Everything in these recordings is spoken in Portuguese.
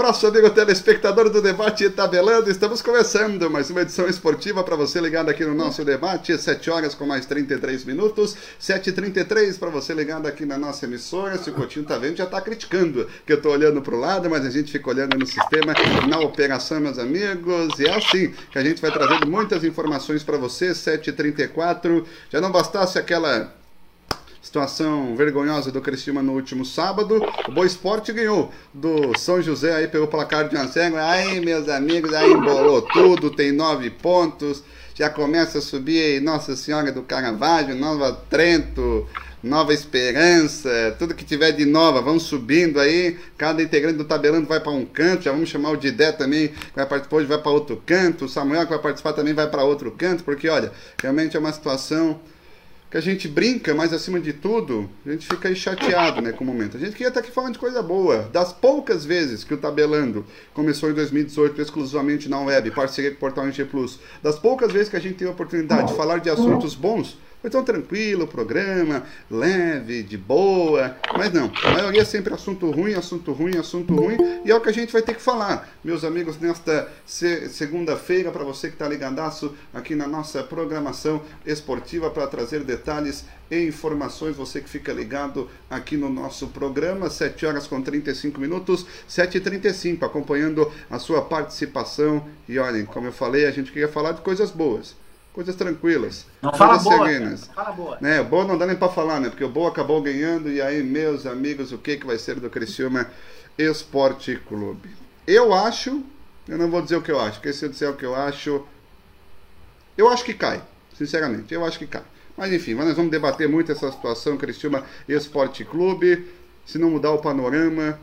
Abraço, amigo telespectador do Debate Tabelando. Estamos começando mais uma edição esportiva para você ligado aqui no nosso debate. 7 horas com mais 33 minutos. 7h33 para você ligado aqui na nossa emissora. Se o Coutinho tá vendo, já tá criticando que eu tô olhando pro lado, mas a gente fica olhando no sistema, na operação, meus amigos. E é assim que a gente vai trazendo muitas informações para você. 7h34. Já não bastasse aquela situação vergonhosa do Criciúma no último sábado. O Boa Esporte ganhou do São José aí pelo placar de cega. Aí, meus amigos, aí embolou tudo, tem nove pontos. Já começa a subir aí Nossa Senhora do Caravaggio, Nova Trento, Nova Esperança, tudo que tiver de nova, vamos subindo aí. Cada integrante do tabelando vai para um canto. Já vamos chamar o Didé também, que vai participar hoje, vai para outro canto. O Samuel, que vai participar também, vai para outro canto, porque olha, realmente é uma situação que a gente brinca, mas acima de tudo, a gente fica chateado né, com o momento. A gente queria estar aqui falando de coisa boa. Das poucas vezes que o Tabelando começou em 2018 exclusivamente na web, parceria com o Portal NG Plus, das poucas vezes que a gente teve a oportunidade de falar de assuntos bons, foi tão tranquilo o programa, leve, de boa. Mas não, a maioria é sempre assunto ruim, assunto ruim, assunto ruim. E é o que a gente vai ter que falar, meus amigos, nesta segunda-feira, para você que está ligadaço aqui na nossa programação esportiva, para trazer detalhes e informações. Você que fica ligado aqui no nosso programa, 7 horas com 35 minutos, 7h35, acompanhando a sua participação. E olhem, como eu falei, a gente queria falar de coisas boas coisas tranquilas. Não fala boa, serenas. Não fala boa. Né, boa não dá nem para falar, né? Porque o Boa acabou ganhando e aí, meus amigos, o que que vai ser do Criciúma Esporte Clube? Eu acho, eu não vou dizer o que eu acho, porque se eu disser o que eu acho, eu acho que cai, sinceramente, eu acho que cai. Mas enfim, nós vamos debater muito essa situação Criciúma Esporte Clube, se não mudar o panorama,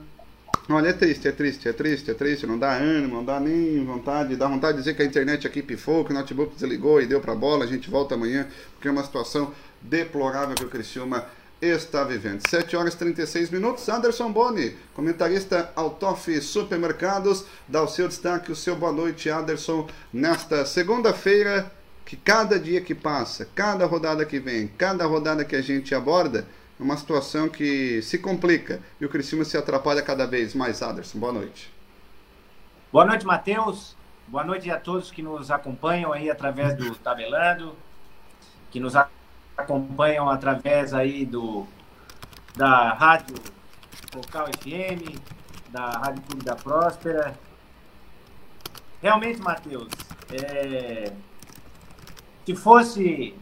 Olha, é triste, é triste, é triste, é triste, não dá ânimo, não dá nem vontade, dá vontade de dizer que a internet aqui pifou, que o notebook desligou e deu pra bola, a gente volta amanhã, porque é uma situação deplorável que o Criciúma está vivendo. 7 horas e 36 minutos, Anderson Boni, comentarista Autof Supermercados, dá o seu destaque, o seu boa noite, Anderson, nesta segunda-feira, que cada dia que passa, cada rodada que vem, cada rodada que a gente aborda, uma situação que se complica e o Criciúma se atrapalha cada vez mais. Aderson, boa noite. Boa noite, Matheus. Boa noite a todos que nos acompanham aí através do Tabelando, que nos acompanham através aí do da Rádio Local FM, da Rádio Clube da Próspera. Realmente, Matheus, é... se fosse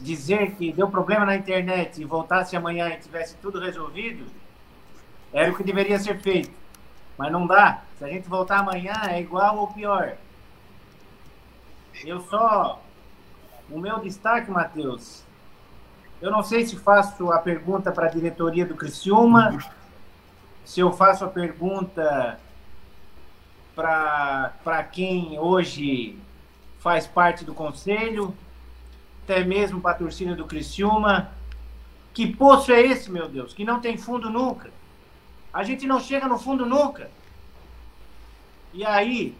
dizer que deu problema na internet e voltasse amanhã e tivesse tudo resolvido, era o que deveria ser feito. Mas não dá. Se a gente voltar amanhã, é igual ou pior. Eu só. O meu destaque, Matheus, eu não sei se faço a pergunta para a diretoria do Criciúma, se eu faço a pergunta para quem hoje faz parte do conselho, até mesmo torcida do Criciúma. Que poço é esse, meu Deus, que não tem fundo nunca? A gente não chega no fundo nunca. E aí,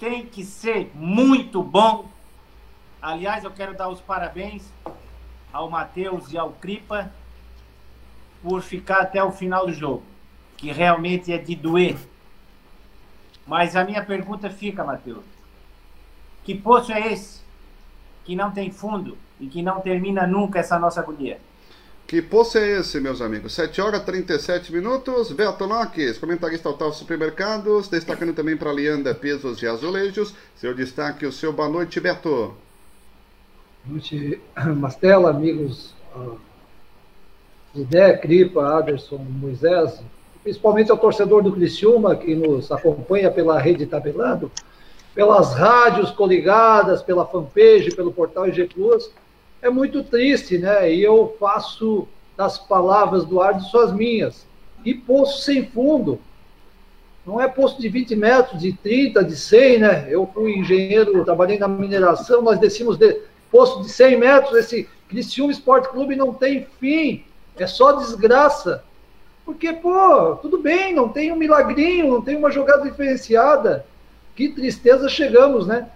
tem que ser muito bom. Aliás, eu quero dar os parabéns ao Matheus e ao Cripa por ficar até o final do jogo, que realmente é de doer. Mas a minha pergunta fica, Matheus: que poço é esse? Que não tem fundo e que não termina nunca essa nossa agonia. Que poço é esse, meus amigos? 7 horas e 37 minutos. Beto Lopes, comentarista Altal Supermercados, destacando também para a Lianda Pesos e Azulejos. Seu destaque, o seu boa noite, Beto. Boa noite, Mastela, amigos uh, Zé, Cripa, Aderson, Moisés, principalmente ao torcedor do Criciúma, que nos acompanha pela rede Tabelando pelas rádios coligadas, pela fanpage, pelo portal IG Plus, é muito triste, né? E eu faço das palavras do Ardo suas minhas. E poço sem fundo. Não é poço de 20 metros, de 30, de 100, né? Eu fui engenheiro, trabalhei na mineração, nós descemos de poço de 100 metros. Esse Criciúma Esporte Clube não tem fim, é só desgraça. Porque, pô, tudo bem, não tem um milagrinho, não tem uma jogada diferenciada que tristeza chegamos, né?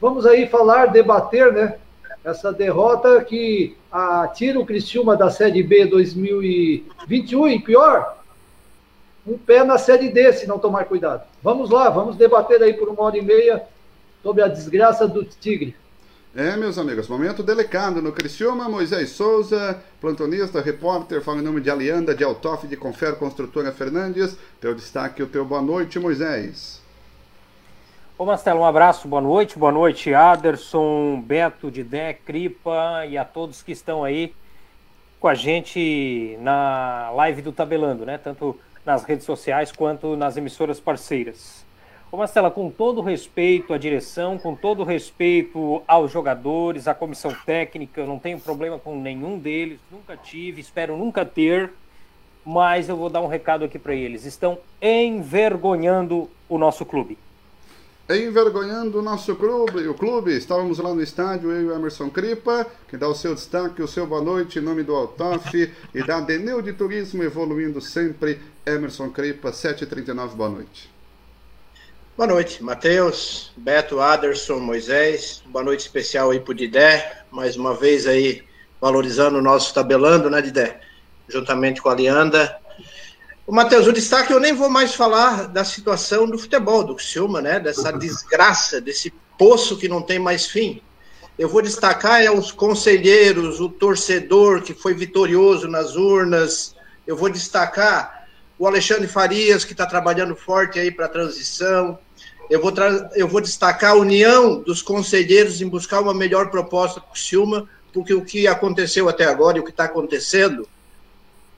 Vamos aí falar, debater, né? Essa derrota que a, tira o Criciúma da Série B 2021 e pior, um pé na Série D se não tomar cuidado. Vamos lá, vamos debater aí por uma hora e meia sobre a desgraça do Tigre. É, meus amigos, momento delicado no Criciúma, Moisés Souza, plantonista, repórter, fala em nome de Alianda, de Altoff, de Confer Construtora Fernandes. Teu destaque, o teu boa noite, Moisés. Ô Marcelo, um abraço, boa noite, boa noite, Aderson, Beto, Didé, Cripa e a todos que estão aí com a gente na live do Tabelando, né? Tanto nas redes sociais quanto nas emissoras parceiras. Ô Marcela, com todo respeito à direção, com todo respeito aos jogadores, à comissão técnica, eu não tenho problema com nenhum deles, nunca tive, espero nunca ter, mas eu vou dar um recado aqui para eles. Estão envergonhando o nosso clube envergonhando o nosso clube, o clube. Estávamos lá no estádio, eu e o Emerson Cripa, que dá o seu destaque, o seu boa noite em nome do Altaf e da Deneu de Turismo, evoluindo sempre. Emerson Cripa, 7h39, boa noite. Boa noite, Matheus, Beto, Aderson, Moisés. Boa noite especial aí pro Didé, mais uma vez aí valorizando o nosso tabelando, né, Didé? Juntamente com a Leanda. O Matheus, o destaque eu nem vou mais falar da situação do futebol, do Criciúma, né? Dessa desgraça, desse poço que não tem mais fim. Eu vou destacar é os conselheiros, o torcedor que foi vitorioso nas urnas. Eu vou destacar o Alexandre Farias, que está trabalhando forte aí para a transição. Eu vou, eu vou destacar a união dos conselheiros em buscar uma melhor proposta para o Criciúma, porque o que aconteceu até agora e o que está acontecendo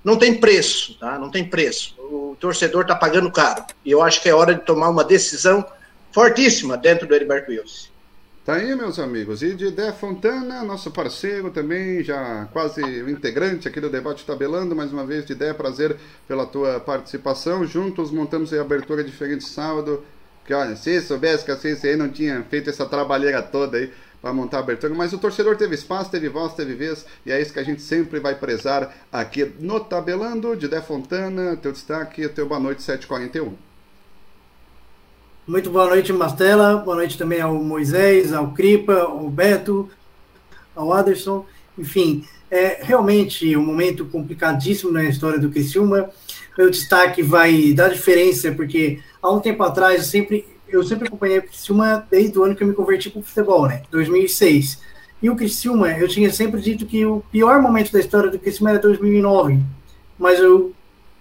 não tem preço, tá? Não tem preço. O torcedor está pagando caro. E eu acho que é hora de tomar uma decisão fortíssima dentro do Heriberto Wilson. Tá aí, meus amigos. E de Dé Fontana, nosso parceiro também, já quase integrante aqui do Debate Tabelando. Mais uma vez, de Dé, prazer pela tua participação. Juntos montamos a abertura diferente sábado. Que olha, se soubesse que a aí não tinha feito essa trabalheira toda aí, para montar a abertura, mas o torcedor teve espaço, teve voz, teve vez, e é isso que a gente sempre vai prezar aqui no Tabelando, de Dé Fontana, teu destaque, teu boa noite, 7h41. Muito boa noite, Mastela, boa noite também ao Moisés, ao Cripa, ao Beto, ao Aderson, enfim, é realmente um momento complicadíssimo na história do Criciúma, meu destaque vai dar diferença, porque há um tempo atrás eu sempre eu sempre acompanhei o Criciúma desde o ano que eu me converti para o futebol, né? 2006. E o Criciúma, eu tinha sempre dito que o pior momento da história do Criciúma era 2009, mas eu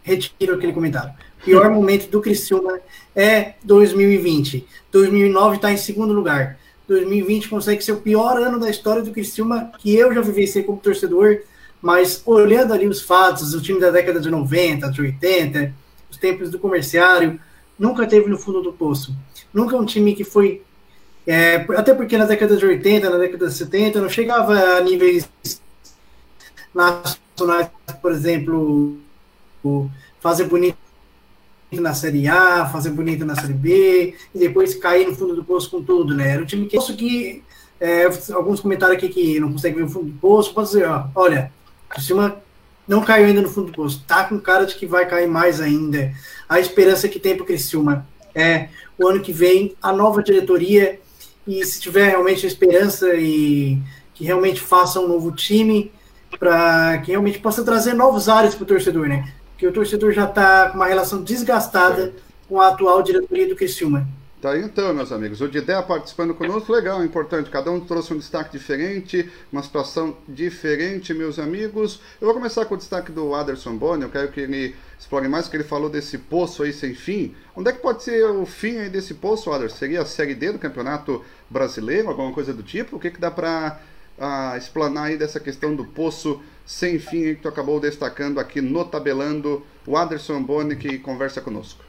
retiro aquele comentário. O pior momento do Criciúma é 2020. 2009 está em segundo lugar. 2020 consegue ser o pior ano da história do Criciúma que eu já vivenciei como torcedor, mas olhando ali os fatos, o time da década de 90, de 80, os tempos do comerciário, nunca teve no fundo do poço. Nunca um time que foi. É, até porque na década de 80, na década de 70, não chegava a níveis nacionais, por exemplo, fazer bonito na Série A, fazer bonito na Série B, e depois cair no fundo do poço com tudo, né? Era um time que. que é, alguns comentários aqui que não consegue ver o fundo do poço, pode dizer, ó, olha, o cima não caiu ainda no fundo do poço, tá com cara de que vai cair mais ainda. A esperança que tem para o Criciúma é o ano que vem a nova diretoria e se tiver realmente a esperança e que realmente faça um novo time para que realmente possa trazer novos ares para o torcedor, né? Porque o torcedor já está com uma relação desgastada com a atual diretoria do Criciúma. Tá aí então, meus amigos. O Didé participando conosco, legal, importante. Cada um trouxe um destaque diferente, uma situação diferente, meus amigos. Eu vou começar com o destaque do Aderson Boni. Eu quero que ele explore mais, porque ele falou desse poço aí sem fim. Onde é que pode ser o fim aí desse poço, Aderson? Seria a Série D do Campeonato Brasileiro, alguma coisa do tipo? O que, que dá para uh, explanar aí dessa questão do poço sem fim que tu acabou destacando aqui no Tabelando? O Aderson Boni que conversa conosco.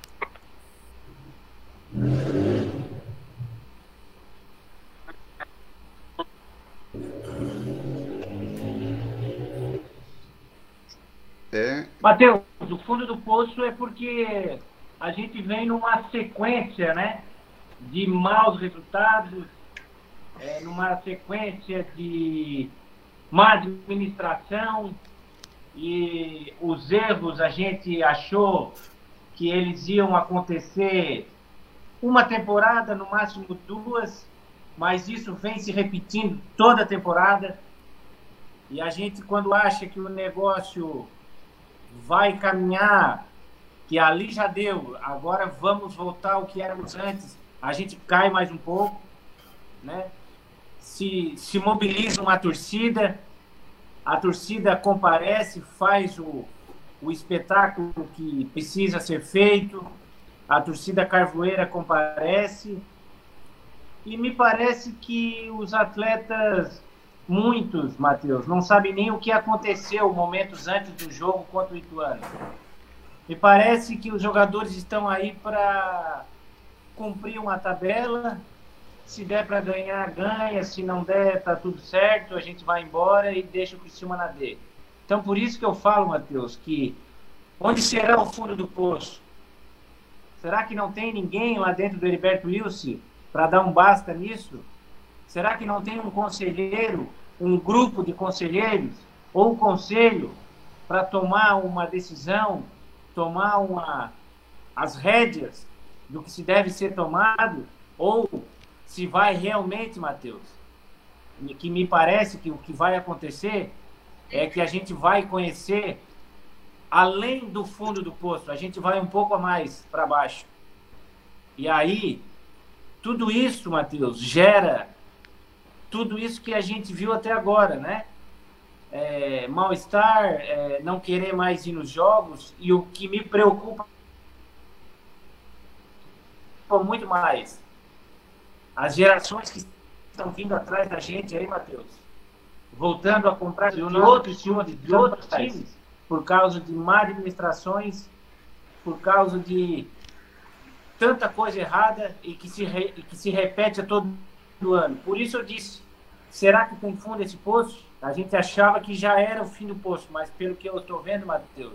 É. Mateus, o fundo do poço é porque a gente vem numa sequência, né? De maus resultados, é, numa sequência de má administração e os erros a gente achou que eles iam acontecer uma temporada, no máximo duas, mas isso vem se repetindo toda a temporada. E a gente, quando acha que o negócio vai caminhar que ali já deu, agora vamos voltar ao que éramos antes. A gente cai mais um pouco, né? Se, se mobiliza uma torcida, a torcida comparece, faz o, o espetáculo que precisa ser feito, a torcida carvoeira comparece, e me parece que os atletas, muitos, Matheus, não sabem nem o que aconteceu momentos antes do jogo contra o Ituano. Me parece que os jogadores estão aí para cumprir uma tabela. Se der para ganhar, ganha. Se não der, tá tudo certo. A gente vai embora e deixa o Criciúma na D. Então, por isso que eu falo, Matheus, que onde será o fundo do poço? Será que não tem ninguém lá dentro do Heriberto Wilson para dar um basta nisso? Será que não tem um conselheiro, um grupo de conselheiros ou um conselho para tomar uma decisão, tomar uma, as rédeas do que se deve ser tomado? Ou se vai realmente, Mateus, que me parece que o que vai acontecer é que a gente vai conhecer além do fundo do poço, a gente vai um pouco a mais para baixo. E aí tudo isso, Matheus, gera tudo isso que a gente viu até agora, né? É, Mal-estar, é, não querer mais ir nos jogos, e o que me preocupa muito mais, as gerações que estão vindo atrás da gente aí, Matheus, voltando a comprar de outros times, de outros times, por causa de má administrações, por causa de tanta coisa errada e que se, re, que se repete a todo ano. Por isso eu disse, será que tem fundo esse poço? A gente achava que já era o fim do poço, mas pelo que eu estou vendo, Matheus,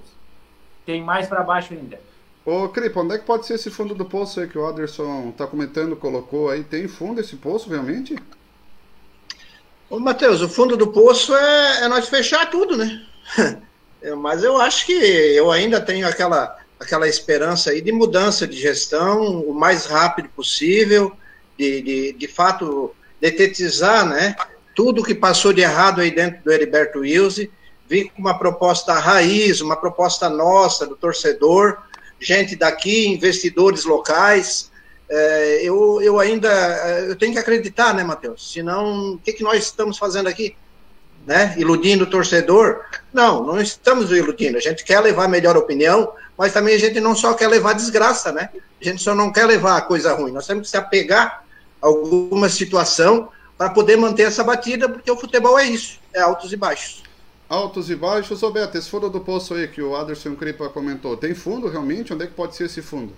tem mais para baixo ainda. Ô, Cripo, onde é que pode ser esse fundo do poço aí que o Anderson está comentando, colocou aí? Tem fundo esse poço, realmente? Ô, Matheus, o fundo do poço é, é nós fechar tudo, né? Mas eu acho que eu ainda tenho aquela aquela esperança aí de mudança de gestão o mais rápido possível, de, de, de fato detetizar né, tudo que passou de errado aí dentro do Heriberto Wilson, vir com uma proposta raiz, uma proposta nossa, do torcedor, gente daqui, investidores locais. É, eu, eu ainda eu tenho que acreditar, né, Matheus? Senão, o que, que nós estamos fazendo aqui? Né? Iludindo o torcedor? Não, não estamos iludindo. A gente quer levar melhor opinião, mas também a gente não só quer levar desgraça, né? A gente só não quer levar coisa ruim. Nós temos que se apegar alguma situação para poder manter essa batida, porque o futebol é isso, é altos e baixos. Altos e baixos, Roberto, esse fundo do poço aí que o Aderson Cripa comentou, tem fundo realmente? Onde é que pode ser esse fundo?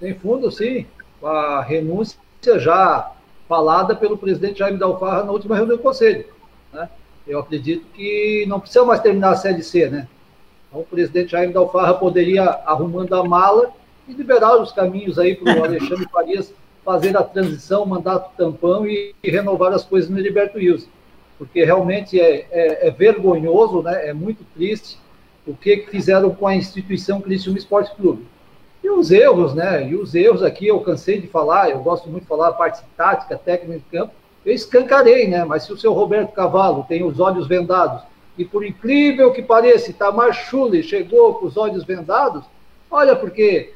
Tem fundo, sim. A renúncia já falada pelo presidente Jaime Dalfarra na última reunião do Conselho. Né? Eu acredito que não precisa mais terminar a Série C, né? Então, o presidente Jair Dalfarra poderia, arrumando a mala, e liberar os caminhos aí para o Alexandre Farias fazer a transição, mandato tampão e, e, renovar as coisas no Heriberto Wilson. Porque realmente é, é, é, vergonhoso, né? é muito triste o que fizeram com a instituição Criciúma Esporte Clube. E os erros, né? E os erros aqui, eu cansei de falar, eu gosto muito de falar a parte tática, técnica de campo, eu escancarei, né? Mas se o seu Roberto Cavalo tem os olhos vendados e por incrível que pareça, Itamar Schulli chegou com os olhos vendados, olha, porque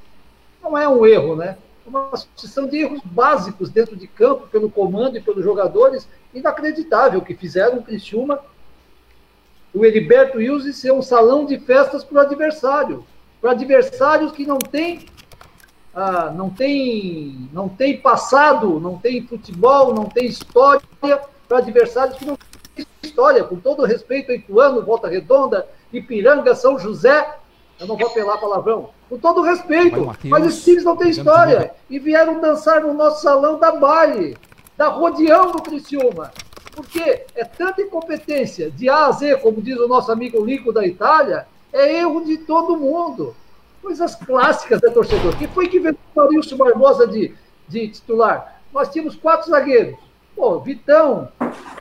não é um erro, né? Uma sucessão de erros básicos dentro de campo, pelo comando e pelos jogadores, inacreditável, que fizeram o Criciúma, o Heriberto Wilson ser um salão de festas para o adversário. Para adversários que não têm ah, não tem não tem passado, não tem futebol, não tem história, para adversários que não história, com todo respeito a Ituano, Volta Redonda, Ipiranga, São José, eu não vou apelar palavrão, com todo respeito, mas esses times não têm história, e vieram dançar no nosso salão da baile, da rodeão do Criciúma, porque é tanta incompetência, de A a Z, como diz o nosso amigo Lico da Itália, é erro de todo mundo. Coisas clássicas da torcedor. Quem foi que inventou o Maurício Barbosa de, de titular? Nós tínhamos quatro zagueiros. Pô, Vitão,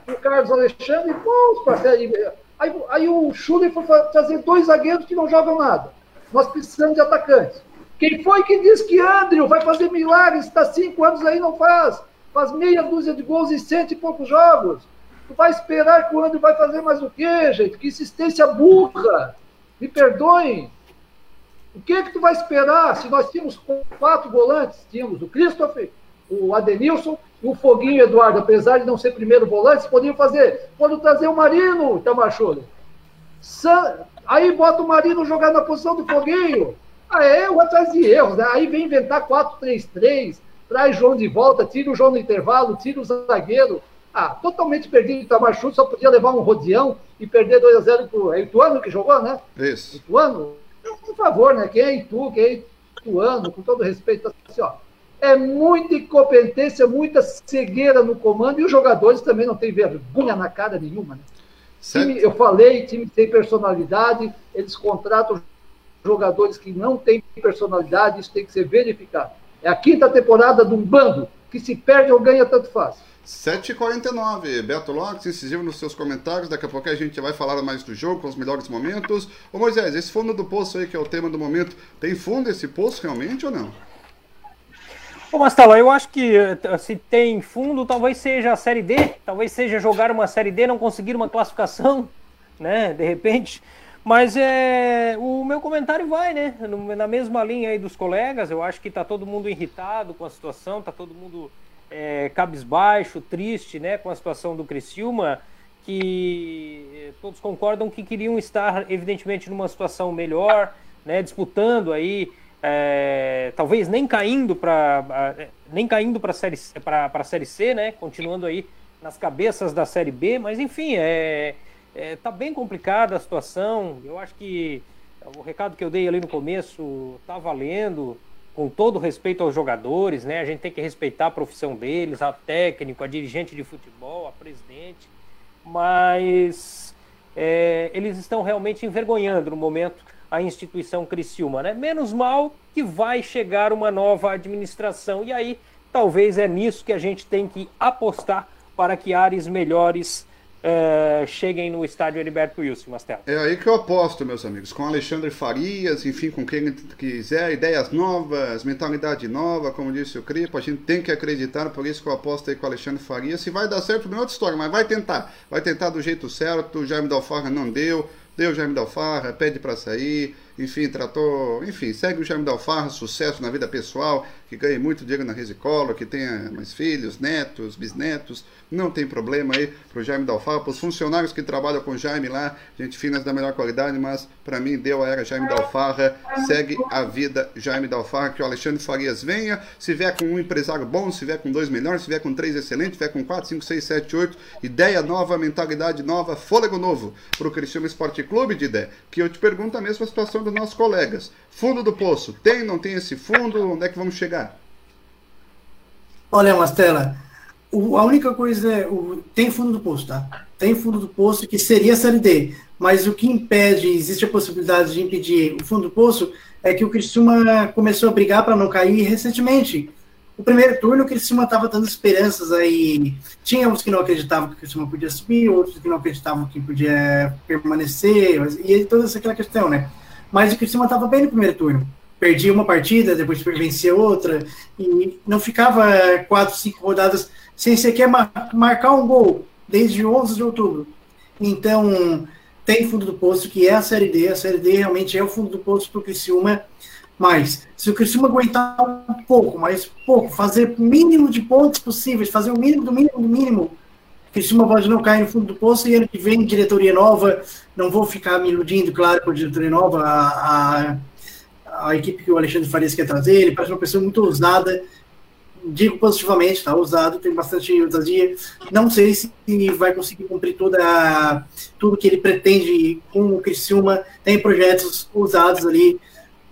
o Carlos Alexandre, bons parceiros. Aí, aí o Schuller foi trazer dois zagueiros que não jogam nada. Nós precisamos de atacantes. Quem foi que disse que Andrew vai fazer milagres? Está cinco anos aí não faz. Faz meia dúzia de gols em cento e poucos jogos. Tu vai esperar que o Andrew vai fazer mais o quê, gente? Que insistência burra. Me perdoem. O que é que tu vai esperar se nós tínhamos quatro volantes? Tínhamos o Christopher, o Adenilson e o Foguinho Eduardo, apesar de não ser primeiro volante, podiam fazer. Podem trazer o Marino, Itamachule. Aí bota o Marino jogar na posição do Foguinho. Ah, é erro atrás de erros. Né? Aí vem inventar 4-3-3, traz João de volta, tira o João no intervalo, tira o zagueiro. Ah, totalmente perdido. Itamachule só podia levar um rodeão e perder 2x0 pro. É Ituano que jogou, né? Isso. Ituano? Por favor, né? Quem é Itu, quem é Ituano, com todo respeito, assim, ó é muita incompetência, muita cegueira no comando e os jogadores também não têm vergonha na cara nenhuma. Né? Time, eu falei, time sem personalidade, eles contratam jogadores que não têm personalidade, isso tem que ser verificado. É a quinta temporada de um bando que se perde ou ganha tanto faz. 7h49, Beto Lopes, incisivo nos seus comentários. Daqui a pouco a gente vai falar mais do jogo, com os melhores momentos. Ô Moisés, esse fundo do poço aí, que é o tema do momento, tem fundo esse poço realmente ou não? Ô Mastela, eu acho que eh, se tem fundo, talvez seja a Série D, talvez seja jogar uma Série D, não conseguir uma classificação, né, de repente. Mas é, o meu comentário vai, né, na mesma linha aí dos colegas, eu acho que tá todo mundo irritado com a situação, tá todo mundo é, cabisbaixo, triste, né, com a situação do Criciúma, que todos concordam que queriam estar, evidentemente, numa situação melhor, né, disputando aí é, talvez nem caindo para nem caindo para série para série C, né? Continuando aí nas cabeças da série B, mas enfim, é, é tá bem complicada a situação. Eu acho que o recado que eu dei ali no começo tá valendo, com todo respeito aos jogadores, né? A gente tem que respeitar a profissão deles, a técnico, a dirigente de futebol, a presidente, mas é, eles estão realmente envergonhando no momento a instituição Criciúma, né? Menos mal que vai chegar uma nova administração e aí talvez é nisso que a gente tem que apostar para que áreas melhores uh, cheguem no estádio Heriberto Wilson, Mastel. É aí que eu aposto, meus amigos, com Alexandre Farias, enfim, com quem quiser, ideias novas, mentalidade nova, como disse o Cripo, a gente tem que acreditar, por isso que eu aposto aí com Alexandre Farias. Se vai dar certo, não é outra história, mas vai tentar. Vai tentar do jeito certo, o Jaime Dalfarra não deu, o Jaime Dalfarra, pede para sair, enfim, tratou, enfim, segue o Jaime Dalfarra, sucesso na vida pessoal, que ganhe muito dinheiro na Resicola, que tenha mais filhos, netos, bisnetos, não tem problema aí pro Jaime Dalfarra, para os funcionários que trabalham com o Jaime lá, gente finas da melhor qualidade, mas para mim deu a era Jaime Dalfarra, segue a vida Jaime Dalfarra, que o Alexandre Farias venha, se vier com um empresário bom, se vier com dois melhores, se vier com três excelentes, se vier com quatro, cinco, seis, sete, oito, ideia nova, mentalidade nova, fôlego novo pro Cristiano Esporte Clube, ideia, que eu te pergunto a mesma situação dos nossos colegas. Fundo do poço, tem, não tem esse fundo? Onde é que vamos chegar? Olha, Mastela, o, a única coisa é. O, tem fundo do poço, tá? Tem fundo do poço que seria a série D. Mas o que impede, existe a possibilidade de impedir o fundo do poço, é que o Criciúma começou a brigar para não cair recentemente. O primeiro turno, o Criciúma estava dando esperanças aí. Tinha uns que não acreditavam que o Criciúma podia subir, outros que não acreditavam que podia permanecer, e toda essa aquela questão, né? Mas o Criciúma estava bem no primeiro turno perdia uma partida, depois vencia outra, e não ficava quatro, cinco rodadas sem sequer marcar um gol, desde 11 de outubro. Então, tem fundo do poço, que é a Série D, a Série D realmente é o fundo do poço para o Criciúma, mas se o Criciúma aguentar um pouco, mais pouco, fazer o mínimo de pontos possíveis, fazer o mínimo do mínimo do mínimo, Criciúma pode não cair no fundo do poço e ano que vem diretoria nova, não vou ficar me iludindo, claro, com a diretoria nova, a, a a equipe que o Alexandre Farias quer trazer, ele parece uma pessoa muito ousada, digo positivamente, tá ousado, tem bastante ousadia. Não sei se vai conseguir cumprir toda tudo que ele pretende com o Criciúma. Tem projetos ousados ali,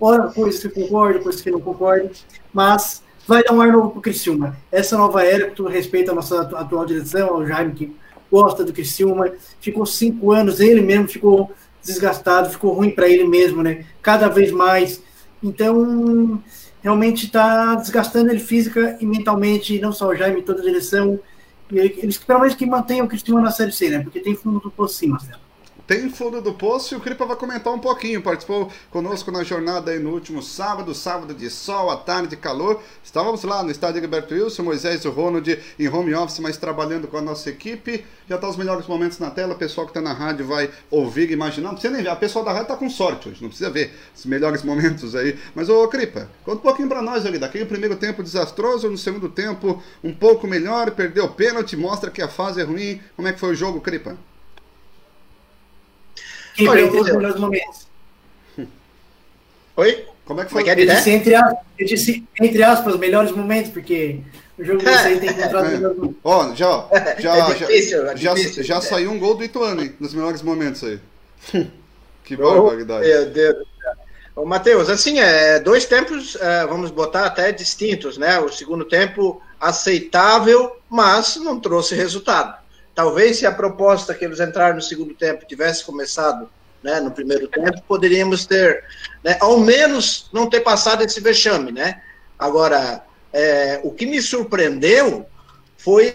ora coisas que concordo, coisas que não concordo, mas vai dar um ar novo para o Criciúma. Essa nova era, com todo respeito à nossa atual direção, ao Jaime, que gosta do Criciúma, ficou cinco anos, ele mesmo ficou desgastado, ficou ruim para ele mesmo, né? Cada vez mais então, realmente está desgastando ele física e mentalmente, não só o Jaime, toda a direção. Eles, pelo menos, que mantenham o Cristiano na Série C, né? Porque tem fundo do poço sim, Marcelo. Tem fundo do poço e o Cripa vai comentar um pouquinho. Participou conosco na jornada aí no último sábado, sábado de sol, à tarde, calor. Estávamos lá no estádio Gilberto Wilson, Moisés e o Ronald em home office, mas trabalhando com a nossa equipe. Já tá os melhores momentos na tela, o pessoal que está na rádio vai ouvir imaginar. Não precisa nem ver, a pessoal da rádio tá com sorte hoje, não precisa ver os melhores momentos aí. Mas, ô Cripa, conta um pouquinho para nós ali, daquele primeiro tempo desastroso, no segundo tempo um pouco melhor, perdeu o pênalti, mostra que a fase é ruim. Como é que foi o jogo, Cripa? Que Olha, os melhores momentos. Oi? Como é que foi? Eu disse, entre, aspas, eu disse, entre aspas, melhores momentos, porque o jogo você aí tem encontrado é. melhores momentos. Ó, já, já, é difícil, já, é difícil, já, já é. saiu um gol do Ituano, hein, nos melhores momentos aí. que barbaridade. Meu Deus Ô, Matheus, assim, é, dois tempos, é, vamos botar até distintos, né? O segundo tempo aceitável, mas não trouxe resultado. Talvez se a proposta que eles entraram no segundo tempo tivesse começado né, no primeiro tempo, poderíamos ter, né, ao menos, não ter passado esse vexame, né? Agora, é, o que me surpreendeu foi,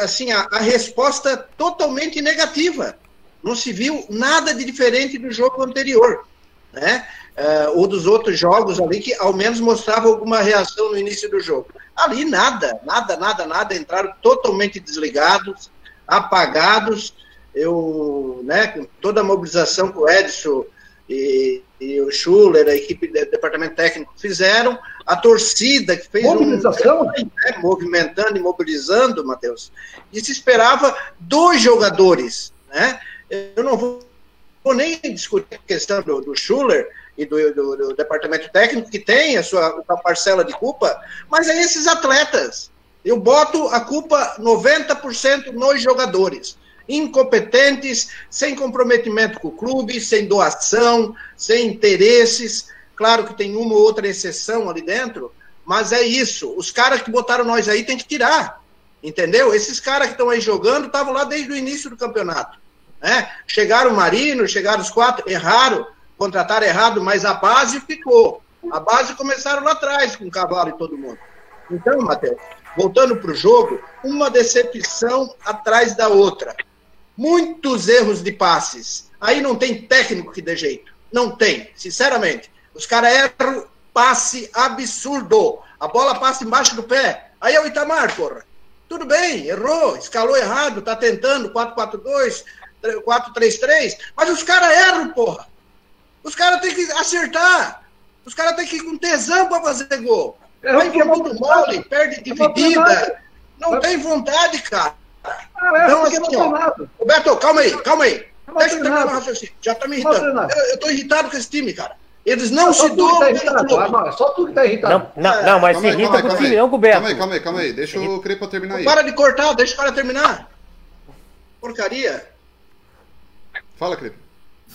assim, a, a, resposta totalmente negativa. Não se viu nada de diferente do jogo anterior, né? É, ou dos outros jogos ali que ao menos mostrava alguma reação no início do jogo. Ali nada, nada, nada, nada, entraram totalmente desligados, apagados. Eu, né, com toda a mobilização que o Edson e, e o Schuller, a equipe do departamento técnico fizeram, a torcida que fez mobilização, um, né, movimentando e mobilizando, Matheus, e se esperava dois jogadores, né? Eu não vou, vou nem discutir a questão do, do Schuller e do, do, do, departamento técnico que tem a sua a parcela de culpa, mas é esses atletas. Eu boto a culpa 90% nos jogadores. Incompetentes, sem comprometimento com o clube, sem doação, sem interesses. Claro que tem uma ou outra exceção ali dentro, mas é isso. Os caras que botaram nós aí tem que tirar. Entendeu? Esses caras que estão aí jogando estavam lá desde o início do campeonato. Né? Chegaram o Marino, chegaram os quatro, erraram, contrataram errado, mas a base ficou. A base começaram lá atrás com o Cavalo e todo mundo. Então, Matheus, voltando para o jogo, uma decepção atrás da outra. Muitos erros de passes. Aí não tem técnico que dê jeito. Não tem, sinceramente. Os caras erram passe absurdo. A bola passa embaixo do pé. Aí é o Itamar, porra. Tudo bem, errou, escalou errado, tá tentando 4-4-2, 4-3-3, mas os caras erram, porra. Os caras têm que acertar. Os caras têm que ir com tesão para fazer gol. Vai que é muito mole, perde dividida. Não tem vontade, cara. Ah, é, então, assim, ó, Roberto, calma aí, calma aí. Deixa eu terminar o raciocínio. Já tá me irritando. Eu, eu tô irritado com esse time, cara. Eles não se doam. Tá só tu que tá irritado. Não, não, não mas se irrita com o time, não com o Beto. Calma aí, calma aí, calma aí. Deixa o Crepa terminar aí. Para de cortar, deixa o cara terminar. Porcaria. Fala, Crepa.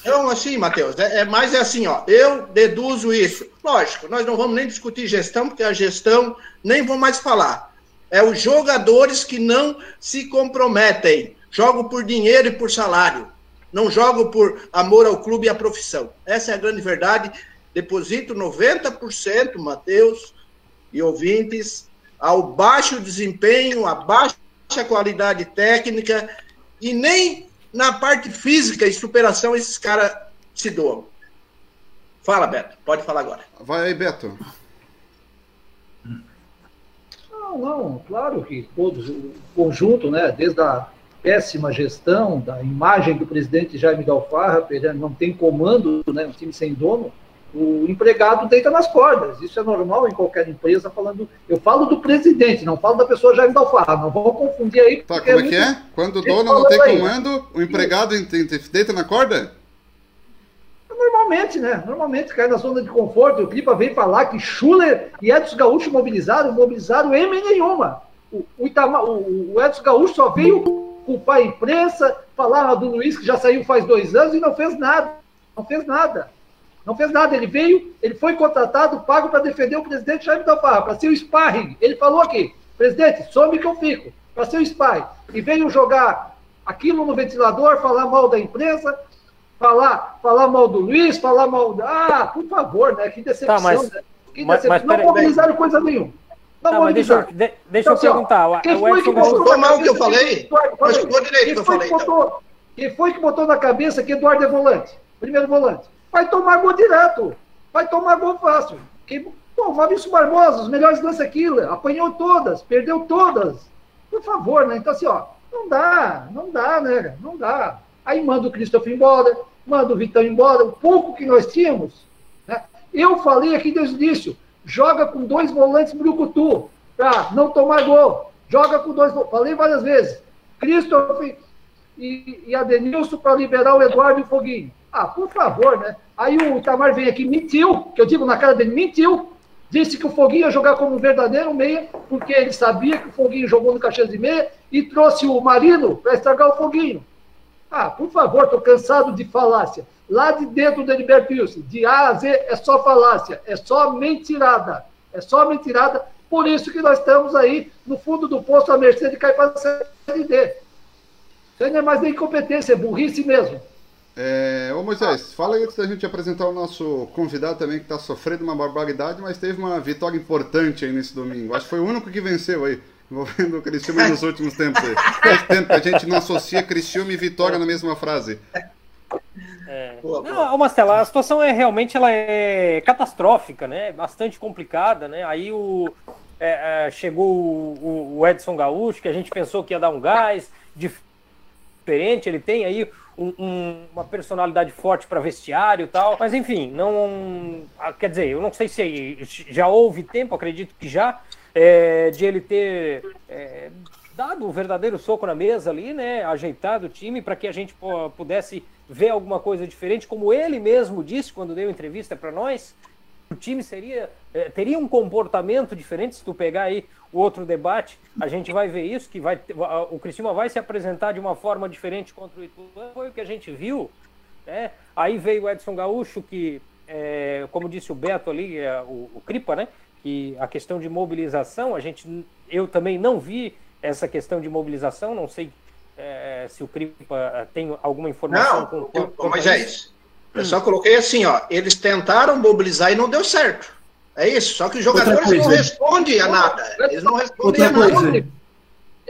Então, assim, Matheus, é, é mais é assim, ó. Eu deduzo isso. Lógico, nós não vamos nem discutir gestão, porque a gestão nem vou mais falar. É os jogadores que não se comprometem. Jogam por dinheiro e por salário. Não jogam por amor ao clube e à profissão. Essa é a grande verdade. Deposito 90%, Matheus e ouvintes, ao baixo desempenho, à baixa qualidade técnica e nem na parte física e superação, esses caras se doam. Fala, Beto. Pode falar agora. Vai aí, Beto. Não, não, claro que todos, o conjunto, né, desde a péssima gestão, da imagem do presidente Jaime Galfarra, não tem comando, né, um time sem dono, o empregado deita nas cordas. Isso é normal em qualquer empresa, falando. Eu falo do presidente, não falo da pessoa já Dalfarra. Não vou confundir aí. Tá, como é que é? Quando o dono não tem comando, o empregado deita na corda? Normalmente, né? Normalmente cai na zona de conforto. O Clipa vem falar que Schuller e Edson Gaúcho mobilizaram, mobilizaram M nenhuma. O, o, Itama, o, o Edson Gaúcho só veio culpar a imprensa, falar do Luiz que já saiu faz dois anos e não fez nada. Não fez nada. Não fez nada, ele veio, ele foi contratado, pago para defender o presidente Jaime Dalfarra, para ser o sparring. Ele falou aqui, presidente, some que eu fico, para ser o sparring. E veio jogar aquilo no ventilador, falar mal da imprensa, falar, falar mal do Luiz, falar mal da... Ah, por favor, né? Que decepção, tá, mas, né? Que mas, decepção. Mas, não mobilizaram coisa nenhuma. Não, tá, mas deixa, eu, de, deixa então, eu assim, perguntar. Quem foi que botou mal o que eu falei? Mas ficou direito que eu falei. Então. Quem foi que botou na cabeça que Eduardo é volante? Primeiro volante. Vai tomar gol direto. Vai tomar gol fácil. Quem... Pô, Maurício Barbosa, os melhores lances aquilo, apanhou todas, perdeu todas. Por favor, né? Então, assim, ó, não dá, não dá, né? Não dá. Aí manda o Christopher embora, manda o Vitão embora, o pouco que nós tínhamos. Né? Eu falei aqui desde o início, joga com dois volantes Brucutu, para não tomar gol. Joga com dois, falei várias vezes. Christopher e, e Adenilson para liberar o Eduardo e o Foguinho. Ah, por favor, né? Aí o Itamar vem aqui, mentiu, que eu digo na cara dele, mentiu. Disse que o Foguinho ia jogar como um verdadeiro meia, porque ele sabia que o Foguinho jogou no Caxias de Meia e trouxe o Marino para estragar o Foguinho. Ah, por favor, estou cansado de falácia. Lá de dentro Heriberto Wilson, de A a Z é só falácia, é só mentirada. É só mentirada. Por isso que nós estamos aí no fundo do poço à mercê de cair para a Série D. Isso não é mais nem incompetência, é burrice mesmo. É, ô Moisés, fala aí antes da gente apresentar o nosso convidado também que está sofrendo uma barbaridade, mas teve uma vitória importante aí nesse domingo. Acho que foi o único que venceu aí, envolvendo o Criciúma nos últimos tempos aí. Faz tempo que a gente não associa Criciúma e vitória na mesma frase. É. Não, Marcela, a situação é realmente ela é catastrófica, né? Bastante complicada, né? Aí o, é, é, chegou o, o Edson Gaúcho, que a gente pensou que ia dar um gás diferente, ele tem aí um, um, uma personalidade forte para vestiário e tal. Mas enfim, não. Ah, quer dizer, eu não sei se já houve tempo, acredito que já, é, de ele ter é, dado um verdadeiro soco na mesa ali, né? Ajeitado o time para que a gente pudesse ver alguma coisa diferente, como ele mesmo disse quando deu entrevista para nós o time seria é, teria um comportamento diferente se tu pegar aí o outro debate a gente vai ver isso que vai o Criciúma vai se apresentar de uma forma diferente contra o Ituano foi o que a gente viu né? aí veio o Edson Gaúcho que é, como disse o Beto ali é, o, o Cripa né que a questão de mobilização a gente eu também não vi essa questão de mobilização não sei é, se o Cripa tem alguma informação não, com, com, mas é isso eu só coloquei assim, ó. Eles tentaram mobilizar e não deu certo. É isso. Só que os jogadores não respondem a nada. Eles não respondem a nada. Ele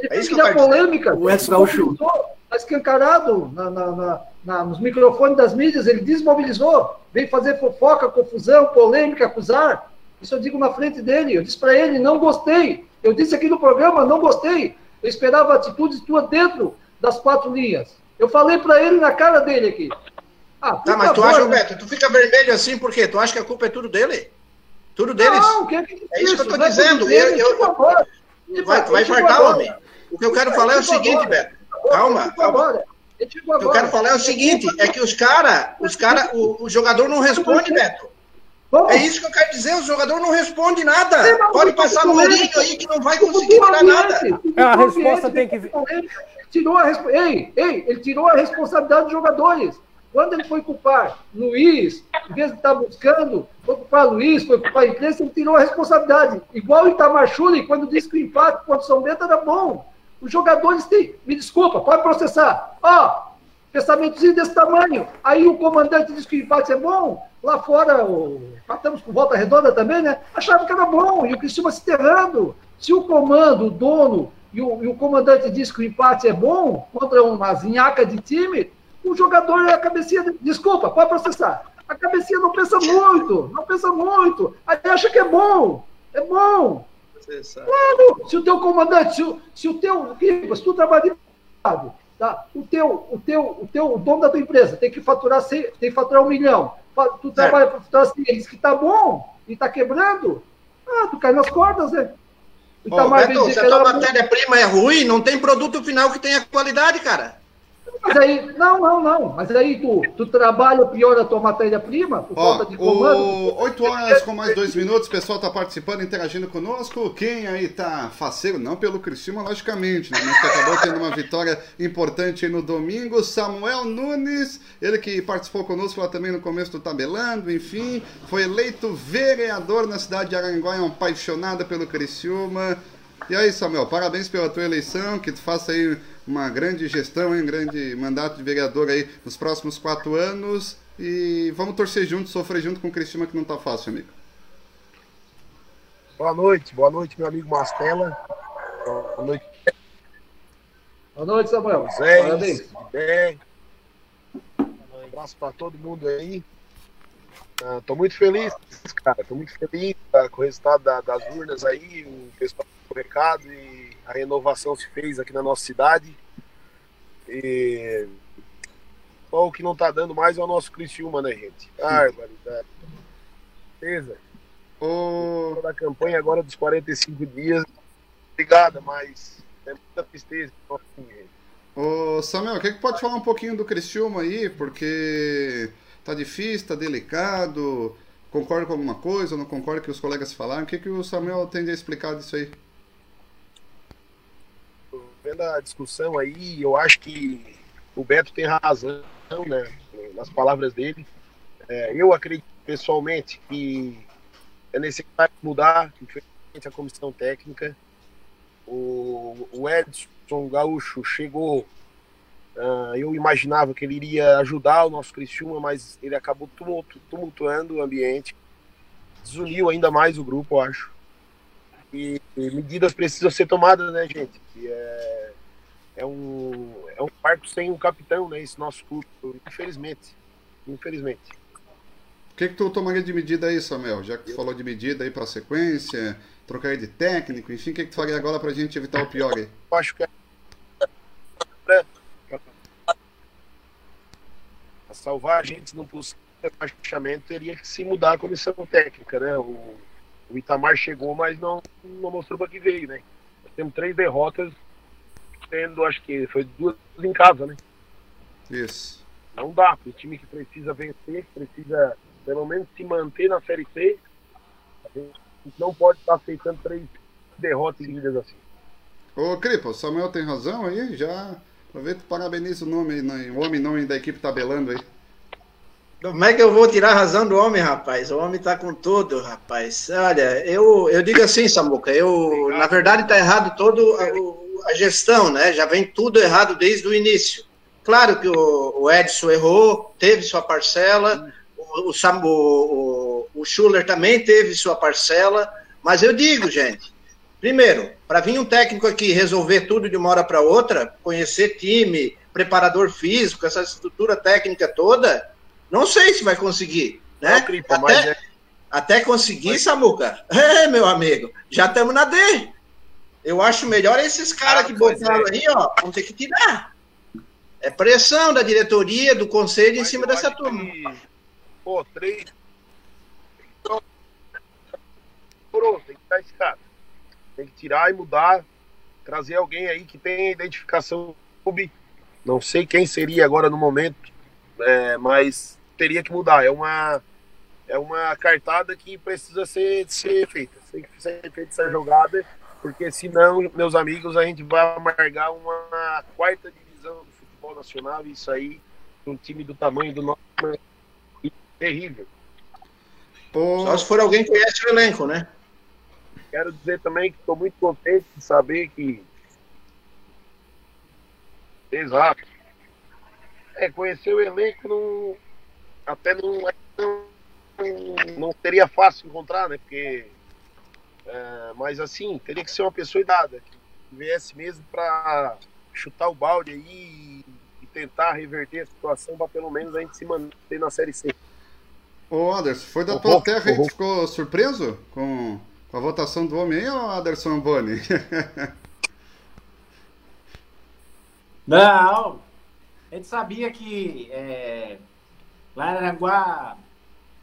é isso que a polêmica. O Edson Gaúcho. Está escancarado na, na, na, nos microfones das mídias. Ele desmobilizou. Veio fazer fofoca, confusão, polêmica, acusar. Isso eu digo na frente dele. Eu disse para ele: não gostei. Eu disse aqui no programa: não gostei. Eu esperava atitudes tuas dentro das quatro linhas. Eu falei para ele na cara dele aqui. Ah, tá, mas tu acha, Beto, tu fica vermelho assim por quê? Tu acha que a culpa é tudo dele? Tudo deles? Não, que é, que é isso que eu tô dizendo. Eu, eu, eu, vai, vai infartar, homem. O que eu quero falar é o seguinte, Beto. Calma, calma. O que eu quero falar é o seguinte, é que os caras, os cara, o, o jogador não responde, Beto. É isso que eu quero dizer, o jogador não responde nada. Pode passar no Mourinho aí que não vai conseguir tirar nada. A resposta tem que vir. Tirou a, ei, ei, ele tirou a responsabilidade dos jogadores. Quando ele foi culpar Luiz, em vez de estar buscando, foi culpar Luiz, foi culpar a imprensa, ele tirou a responsabilidade. Igual o Itamar Schulli, quando disse que o empate contra o São Bento era bom. Os jogadores têm. Me desculpa, pode processar. Ó, oh, pensamentozinho desse tamanho. Aí o comandante disse que o empate é bom. Lá fora, o... com volta redonda também, né? Achavam que era bom. E o Cristiano se enterrando. Se o comando, o dono e o, e o comandante diz que o empate é bom contra uma zinhaca de time, o jogador, a cabecinha, desculpa, pode processar. A cabecinha não pensa muito, não pensa muito. Aí acha que é bom, é bom. Claro, se o teu comandante, se o, se o teu, se tu trabalha de tá? o teu, o teu, o teu, o dono da tua empresa tem que faturar, tem que faturar um milhão. Tu trabalha para faturar assim, ele diz que tá bom e tá quebrando. Ah, tu cai nas cordas, né? Então, Beto, se a tua matéria-prima é ruim, não tem produto final que tenha qualidade, cara. Mas aí, não, não, não. Mas aí tu, tu trabalha pior a tua matéria-prima por Ó, de comando. 8 horas com mais dois minutos, o pessoal tá participando, interagindo conosco. Quem aí tá faceiro? Não pelo Criciúma, logicamente, né? Mas que acabou tendo uma vitória importante aí no domingo. Samuel Nunes, ele que participou conosco lá também no começo do Tabelando, enfim. Foi eleito vereador na cidade de Aranguá, é um apaixonado pelo Criciúma. E aí, Samuel, parabéns pela tua eleição, que tu faça aí uma grande gestão, um grande mandato de vereador aí nos próximos quatro anos. E vamos torcer junto, sofrer junto com o Cristina, que não está fácil, amigo. Boa noite, boa noite, meu amigo Mastela. Boa noite. Boa noite, Samuel. Parabéns. Bem, Um abraço para todo mundo aí. Uh, tô muito feliz, cara. Tô muito feliz uh, com o resultado da, das urnas aí, o pessoal do recado e a renovação se fez aqui na nossa cidade. E só o que não tá dando mais é o nosso Criciúma, né, gente? Barbaridade. Beleza. Ô, Toda a campanha agora dos 45 dias. Obrigada, mas é muita tristeza. Assim, gente. ô, Samuel, o que, que pode falar um pouquinho do Criciúma aí? Porque tá difícil, tá delicado. Concorda com alguma coisa, não concorda o que os colegas falaram? O que, que o Samuel tem a explicar disso aí? Vendo a discussão aí, eu acho que o Beto tem razão, né, nas palavras dele. É, eu acredito pessoalmente que é necessário mudar, infelizmente, a comissão técnica. O, o Edson Gaúcho chegou, ah, eu imaginava que ele iria ajudar o nosso Criciúma, mas ele acabou tumultu, tumultuando o ambiente, desuniu ainda mais o grupo, eu acho. E, e medidas precisam ser tomadas, né, gente? É, é um é um barco sem um capitão, né? Esse nosso clube, infelizmente, infelizmente. O que, que tu tomaria de medida aí, Samuel? Já que tu falou de medida aí pra sequência, trocaria de técnico, enfim, o que, que tu faria agora pra gente evitar o pior aí? Eu acho que é pra, pra salvar a gente no possível rebaixamento teria que se mudar a comissão técnica, né? O, o Itamar chegou, mas não, não mostrou para que veio, né? Temos três derrotas, tendo, acho que foi duas em casa, né? Isso. Não dá, o time que precisa vencer, precisa pelo menos se manter na Série C, a gente não pode estar aceitando três derrotas seguidas assim. Ô, Cripa, o Samuel tem razão aí, já aproveita e parabeniza o nome, né? o homem nome da equipe tabelando aí. Como é que eu vou tirar a razão do homem, rapaz? O homem tá com tudo, rapaz. Olha, eu, eu digo assim, Samuca, eu, na verdade, tá errado todo a, a gestão, né? Já vem tudo errado desde o início. Claro que o, o Edson errou, teve sua parcela, o, o, o, o Schuller também teve sua parcela, mas eu digo, gente, primeiro, para vir um técnico aqui resolver tudo de uma hora para outra, conhecer time, preparador físico, essa estrutura técnica toda, não sei se vai conseguir, né? Não, Cripa, mas até, é- até conseguir, Samuca, é, meu amigo, já estamos na D. Eu acho melhor esses caras que pois botaram é. aí, ó, vão ter que tirar. É pressão da diretoria, do conselho em Mas cima eu dessa turma. que, pô, três. Pronto, tem que tirar esse cara. Tem que tirar e mudar. Trazer alguém aí que tenha identificação. Não sei quem seria agora no momento, é, mas teria que mudar. É uma, é uma cartada que precisa ser, ser feita. Tem que ser feita essa jogada, porque senão, meus amigos, a gente vai amargar uma quarta divisão do futebol nacional. E isso aí, um time do tamanho do nosso, é terrível. Só se for alguém que conhece o elenco, né? Quero dizer também que estou muito contente de saber que. Exato. É, conhecer o elenco não. Até não, não, não seria fácil encontrar, né? Porque. é, mas assim, teria que ser uma pessoa idada, que viesse mesmo para chutar o balde aí e tentar reverter a situação para pelo menos a gente se manter na Série C. ô Anderson, foi da tua terra aí que ficou surpreso com, com a votação do homem aí, Anderson Boni? Não, a gente sabia que é, lá em Aranguá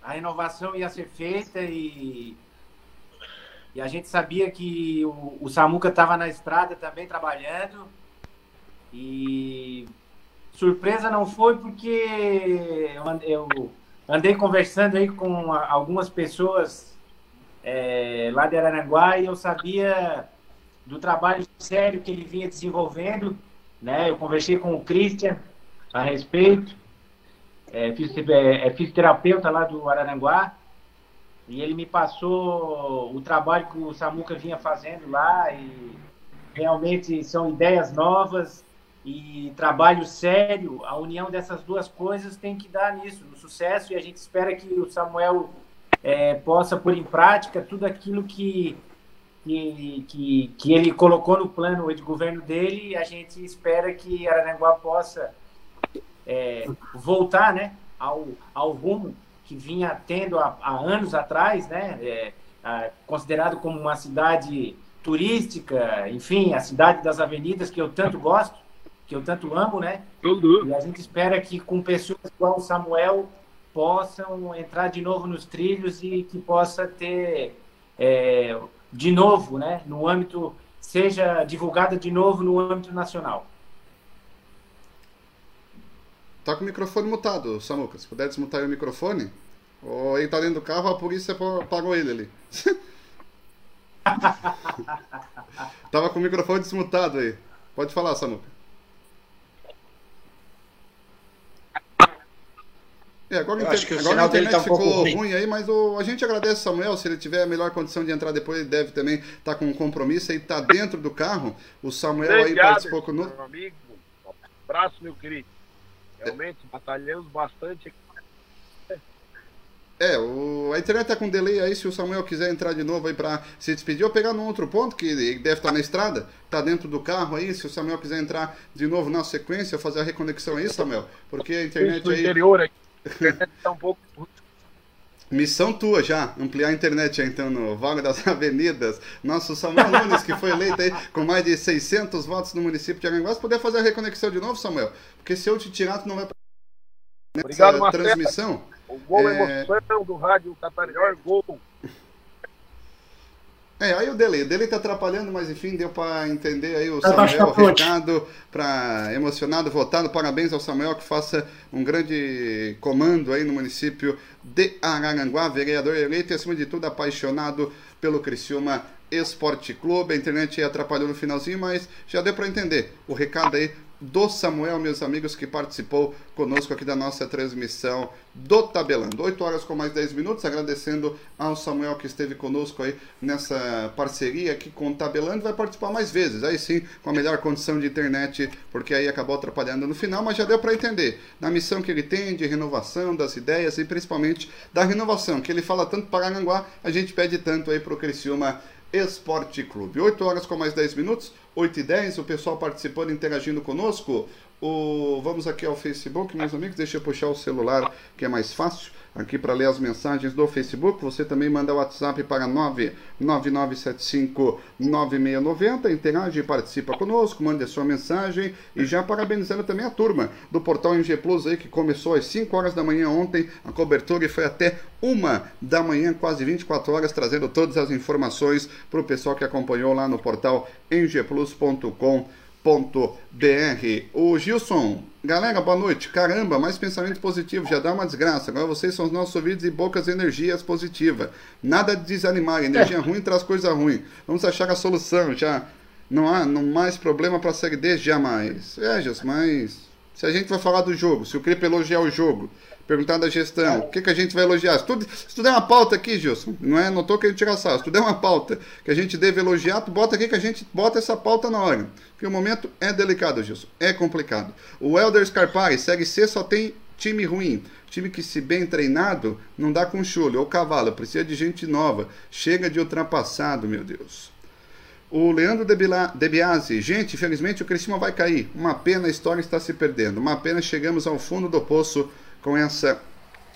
a renovação ia ser feita e, e a gente sabia que o, o Samuca estava na estrada também trabalhando e surpresa não foi porque eu eu andei conversando aí com algumas pessoas é, lá de Araranguá e eu sabia do trabalho sério que ele vinha desenvolvendo né? Eu conversei com o Christian a respeito, é, é, é fisioterapeuta lá do Araranguá, e ele me passou o trabalho que o Samuca vinha fazendo lá, e realmente são ideias novas e trabalho sério. A união dessas duas coisas tem que dar nisso, no sucesso, e a gente espera que o Samuel é, possa pôr em prática tudo aquilo que que, que, que ele colocou no plano de governo dele a gente espera que Araranguá possa é, voltar né, ao, ao rumo que vinha tendo há, há anos atrás, né, é, a, considerado como uma cidade turística, enfim, a cidade das avenidas que eu tanto gosto, que eu tanto amo, né? E a gente espera que com pessoas igual o Samuel possam entrar de novo nos trilhos e que possa ter é, de novo, né, no âmbito seja divulgada de novo no âmbito nacional. Tá com o microfone mutado, Samuca. Se puder desmutar o microfone. Ou ele tá dentro do carro, a polícia pagou ele ali. Tava com o microfone desmutado aí. Pode falar, Samuca. É, agora, inter... acho que o agora a internet tá um ficou ruim. ruim aí, mas o... a gente agradece Samuel, se ele tiver a melhor condição de entrar depois, ele deve também estar tá com um compromisso e tá dentro do carro. O Samuel aí participou conosco. Meu amigo, um abraço, meu querido. Realmente, batalhamos bastante é, o, a internet tá com delay aí, se o Samuel quiser entrar de novo aí para se despedir, ou pegar num outro ponto, que ele deve estar tá na estrada, tá dentro do carro aí, se o Samuel quiser entrar de novo na sequência, fazer a reconexão aí, Samuel, porque a internet aí... interior aqui, a internet tá um pouco... Missão tua já, ampliar a internet então no Vale das Avenidas. Nosso Samuel Nunes, que foi eleito aí com mais de 600 votos no município de Aranguá, se puder fazer a reconexão de novo, Samuel, porque se eu te tirar, tu não vai... Obrigado, transmissão. O gol é... emoção do rádio Catarinhar, gol. É, aí o delay. O delay tá atrapalhando, mas enfim, deu para entender aí o Samuel, o recado para emocionado, votado. Parabéns ao Samuel que faça um grande comando aí no município de Araranguá, vereador eleito e acima de tudo apaixonado pelo Criciúma Esporte Clube. A internet atrapalhou no finalzinho, mas já deu para entender o recado aí do Samuel, meus amigos, que participou conosco aqui da nossa transmissão do Tabelando. 8 horas com mais 10 minutos, agradecendo ao Samuel que esteve conosco aí nessa parceria aqui com o Tabelando, vai participar mais vezes, aí sim, com a melhor condição de internet, porque aí acabou atrapalhando no final, mas já deu para entender, na missão que ele tem de renovação das ideias e principalmente da renovação, que ele fala tanto para Aranguá, a gente pede tanto aí para o Criciúma Esporte Clube. 8 horas com mais 10 minutos, 8 e 10, o pessoal participando, interagindo conosco. O, vamos aqui ao Facebook, meus amigos, deixa eu puxar o celular que é mais fácil aqui para ler as mensagens do Facebook. Você também manda o WhatsApp para 999759690. Interage e participa conosco, mande a sua mensagem. E já parabenizando também a turma do portal MG Plus aí, que começou às 5 horas da manhã ontem, a cobertura e foi até uma da manhã, quase 24 horas, trazendo todas as informações para o pessoal que acompanhou lá no portal mgplus.com.br br O Gilson, galera, boa noite. Caramba, mais pensamento positivo, já dá uma desgraça. Agora vocês são os nossos ouvidos e bocas energias positivas. Nada de desanimar, energia é. ruim traz coisa ruim. Vamos achar a solução, já. Não há não mais problema para a Série D, jamais. É, Gilson, mas se a gente vai falar do jogo, se o Cripe elogiar o jogo, perguntar da gestão, o que, que a gente vai elogiar? Se tu, se tu der uma pauta aqui, Gilson, não é, não tô querendo tirar sal, se tu der uma pauta que a gente deve elogiar, tu bota aqui que a gente bota essa pauta na hora. Porque o momento é delicado, Gilson, é complicado. O Elder Scarpari, segue C, só tem time ruim. Time que, se bem treinado, não dá com chulho. Ou cavalo, precisa de gente nova. Chega de ultrapassado, meu Deus. O Leandro Debiase, gente, infelizmente o Criciúma vai cair. Uma pena a história está se perdendo. Uma pena chegamos ao fundo do poço com essa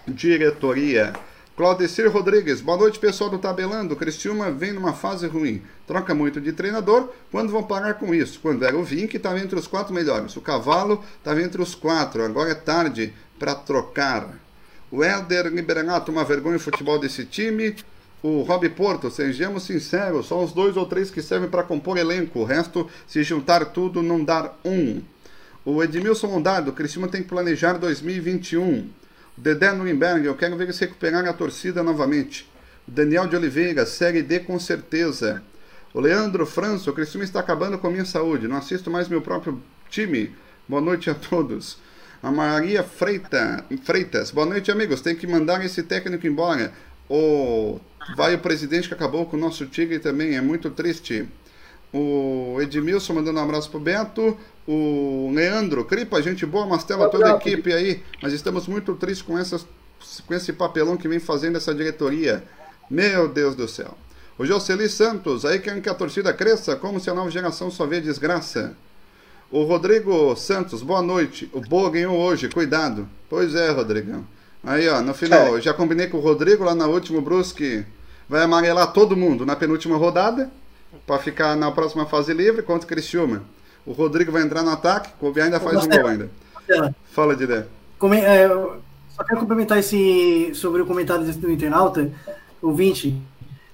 diretoria. Claudecir Rodrigues, boa noite pessoal do Tabelando. Criciúma vem numa fase ruim. Troca muito de treinador. Quando vão parar com isso? Quando era o Vink, estava entre os quatro melhores. O Cavalo estava entre os quatro. Agora é tarde para trocar. O Helder Liberato, uma vergonha o futebol desse time. O Rob Porto, sejamos sinceros, só os dois ou três que servem para compor elenco. O resto, se juntar tudo, não dar um. O Edmilson Mondado, o Criciúma tem que planejar 2021. O Dedé Nuremberg, eu quero ver eles recuperar a torcida novamente. O Daniel de Oliveira, Série D com certeza. O Leandro Franço, o Criciúma está acabando com a minha saúde. Não assisto mais meu próprio time. Boa noite a todos. A Maria Freita, Freitas, boa noite amigos. Tem que mandar esse técnico embora. O vai o presidente que acabou com o nosso Tigre também, é muito triste. O Edmilson mandando um abraço pro Beto. O Leandro, Cripa, gente boa, Mastela, toda a equipe aí. Mas estamos muito tristes com, essas, com esse papelão que vem fazendo essa diretoria. Meu Deus do céu. O Jocely Santos, aí querem que a torcida cresça, como se a nova geração só vê desgraça. O Rodrigo Santos, boa noite. O Boa ganhou hoje, cuidado. Pois é, Rodrigão. Aí, ó, no final, É. já combinei com o Rodrigo lá na última Brusque. Vai amarelar todo mundo na penúltima rodada. Pra ficar na próxima fase livre contra o Criciúma. O Rodrigo vai entrar no ataque, o Kobe ainda faz um Marcelo. gol ainda. Marcelo, Fala, Didé. Come- é, só quero complementar esse sobre o comentário do internauta, ouvinte.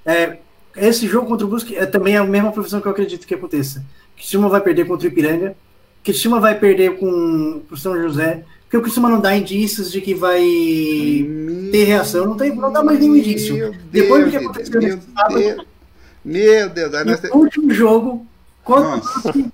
É, esse jogo contra o Brusque é também a mesma profissão que eu acredito que aconteça. Criciúma vai perder contra o Ipiranga, Criciúma vai perder com o São José, porque o Criciúma não dá indícios de que vai ter reação, não, tem, não dá mais nenhum indício. Meu Depois do que Deus, aconteceu meu nesse sábado, Deus. Meu Deus, no último jogo contra Nossa. o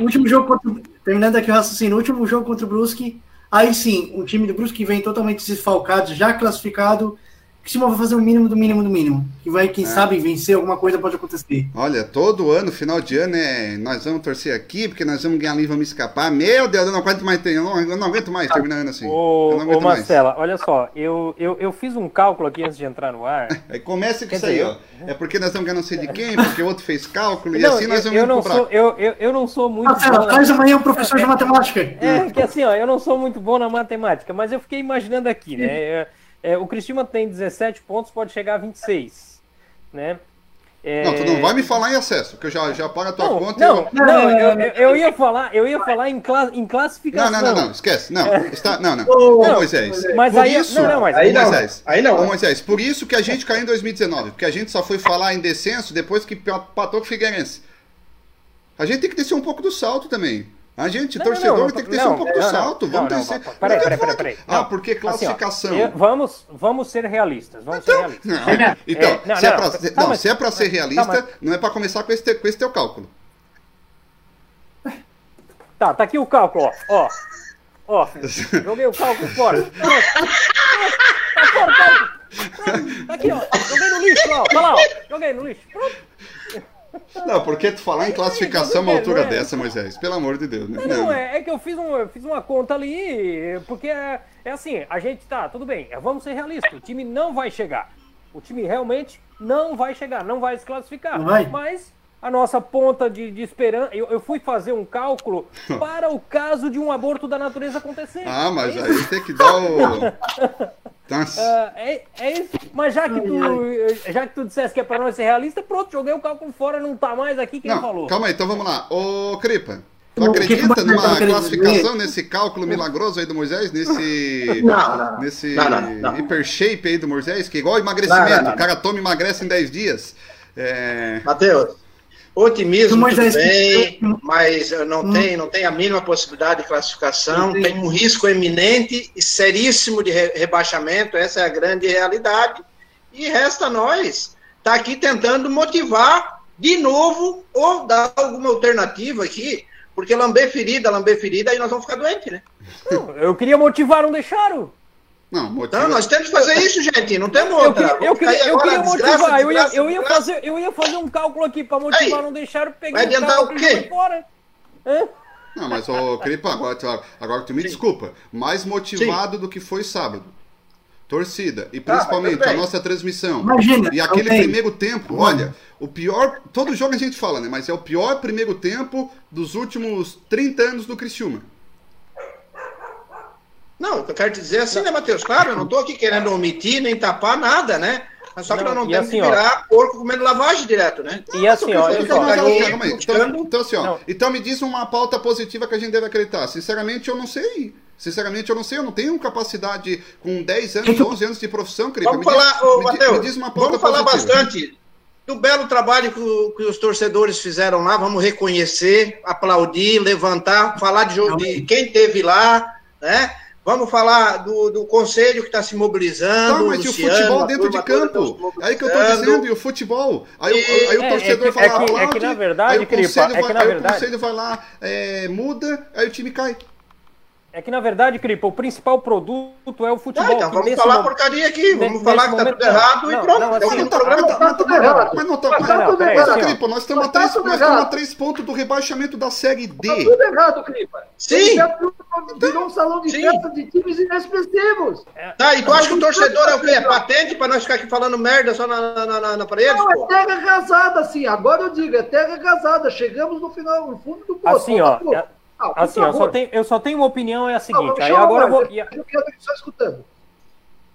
último jogo contra, terminando aqui o raciocínio, último jogo contra o Brusque, aí sim, o time do Brusque vem totalmente desfalcado, já classificado, que Criciúma vai fazer o mínimo do mínimo do mínimo, que vai, quem sabe, vencer alguma coisa pode acontecer. Olha, todo ano, final de ano, é, nós vamos torcer aqui, porque nós vamos ganhar ali e vamos escapar. Meu Deus, eu não aguento mais, eu não, eu não aguento mais terminar ano assim. eu Ô, não ô aguento mais. Marcela, olha só, eu, eu, eu fiz um cálculo aqui antes de entrar no ar. Aí começa com Quer isso aí, ó. É porque nós vamos ganhar não sei de quem, porque o outro fez cálculo, e Não, assim nós eu, vamos eu não sou, eu, eu, eu não sou muito Marcelo, bom. traz amanhã um professor de matemática. É, que assim, ó, eu não sou muito bom na matemática, mas eu fiquei imaginando aqui, né? É, é, o Cristiúma tem 17 pontos, pode chegar a 26, né? É, Não, tu não vai me falar em acesso, que eu já, já pago a tua Não, conta não, e não, Não, eu, não, eu, eu ia falar, eu ia falar em, cla em eu... Não, classificação. não, não, não, esquece. Não, está, não, não. Ô, Ô, não, Moisés, mas por aí- isso... não, não, mas aí não, Moisés, aí não. Ô, Moisés, por isso que a gente caiu em 2019, porque a gente só foi falar em descenso depois que patou com o Figueirense. A gente tem que descer um pouco do salto também. A gente, Não, torcedor, não, não, tem que não, um pouco do salto. Vamos descer. peraí, peraí, peraí, peraí. Ah, porque Assim, ó, classificação. eu- vamos, vamos ser realistas, vamos ser realistas. Não, então, É, se, é pra, tá, se- não, mas- se é pra ser realista, mas- não é pra começar com esse, com esse teu cálculo. Tá, tá aqui o cálculo, ó. Ó, ó joguei o cálculo fora. Tá fora Tá aqui, ó. Joguei no lixo, ó. Tá lá, ó. Joguei no lixo. Pronto. Não, porque tu falar em classificação a uma É, altura é. dessa, Moisés, pelo amor de Deus. Né? Não, é, é que eu fiz, um, eu fiz uma conta ali, porque é, é assim, a gente tá, tudo bem, é, vamos ser realistas, o time não vai chegar. O time realmente não vai chegar, não vai se classificar. Não vai? Mas a nossa ponta de, de esperança, eu, eu fui fazer um cálculo para o caso de um aborto da natureza acontecer. Ah, mas É aí tem que dar o. Ah, é, é isso, mas já que tu, já que tu dissesse que é para nós ser realista, pronto, joguei o cálculo fora, não tá mais aqui, quem Não, falou? calma aí, então vamos lá. Ô, Cripa, tu que acredita numa classificação, nesse cálculo milagroso aí do Moisés? Nesse. Não, não. Nesse Não, não, não. hiper shape aí do Moisés, que é igual emagrecimento. Não, não, não. O cara toma e emagrece em 10 dias. É. Matheus, otimismo é bem, que- mas eh, não, Hum. tem, não tem a mínima possibilidade de classificação, tem. um risco eminente e seríssimo de re- rebaixamento, essa é a grande realidade. E resta a nós estar aqui tentando motivar de novo ou dar alguma alternativa aqui, porque lamber ferida, lamber ferida, aí nós vamos ficar doentes, né? Não, eu queria motivar, não deixaram. Não, motiva. Então, nós temos que fazer isso, gente, não temos Eu outra. queria, eu Vamos cair queria, eu agora, queria desgraça, motivar, eu ia, desgraça, eu, ia desgraça. fazer, eu ia fazer um cálculo aqui pra motivar, Aí. não deixaram pegar Vai o adiantar o quê? fora. Hã? Não, mas, ô, Cripa, agora, agora tu me desculpa. Mais motivado do que foi sábado. Torcida. E mas principalmente tudo a nossa transmissão. Imagina, E aquele alguém- primeiro tempo, olha, o pior. Todo jogo a gente fala, né? Mas é o pior primeiro tempo dos últimos 30 anos do Criciúma. Não, eu quero te dizer assim, né, Matheus? Claro, eu não estou aqui querendo omitir nem tapar nada, né? Mas só que Não, nós não temos assim, que ó. virar porco comendo lavagem direto, né? E assim, ó, Então, então, só. Então, Então, então, assim, ó. Não. Então me diz uma pauta positiva que a gente deve acreditar. Sinceramente, eu não sei. Sinceramente, eu não sei. Eu não tenho capacidade com 10 anos, 11 anos de profissão, Cripa. Vamos Me diz- falar, ô, me me diz uma pauta vamos falar positiva. bastante do belo trabalho que, que os torcedores fizeram lá, vamos reconhecer, aplaudir, levantar, falar de, jogo, de quem teve lá, né? Vamos falar do, do conselho que está se mobilizando. Tá, mas e o Luciano, futebol dentro de tá campo? Aí que eu tô mobilizando. dizendo, e o futebol? Aí, o- E- aí o É, torcedor é que- vai lá, é que- é que, aplaude, na verdade, aí o Cripa, conselho é que na verdade- o conselho vai lá, é, muda, aí o time cai. É que na verdade, Cripa, o principal produto é o futebol. Ah, então vamos falar momento- porcaria aqui, vamos nesse falar que tá momento, tudo não, errado e não, pronto. não, é o assim, tá- programa. mas tá- mas tá- tudo errado. mas não tá- Mas mas- tá não, tudo errado. Cripa, nós estamos a tá três, a três pontos do rebaixamento da Série Tá D. tudo errado, Cripa. Sim. Virou um salão de Sim. festa de times inexpressivos. Tá, e tu acha que o torcedor é o quê? É patente pra nós ficar aqui falando merda só na, na, na, na parede, Não, é terra arrasada, sim. Agora eu digo, é terra arrasada. Chegamos no final, no fundo do poço. Assim, ó, é- Ah, assim, eu só, tenho, eu só tenho uma opinião, é a seguinte. Não, aí agora eu vou. Eu só escutando.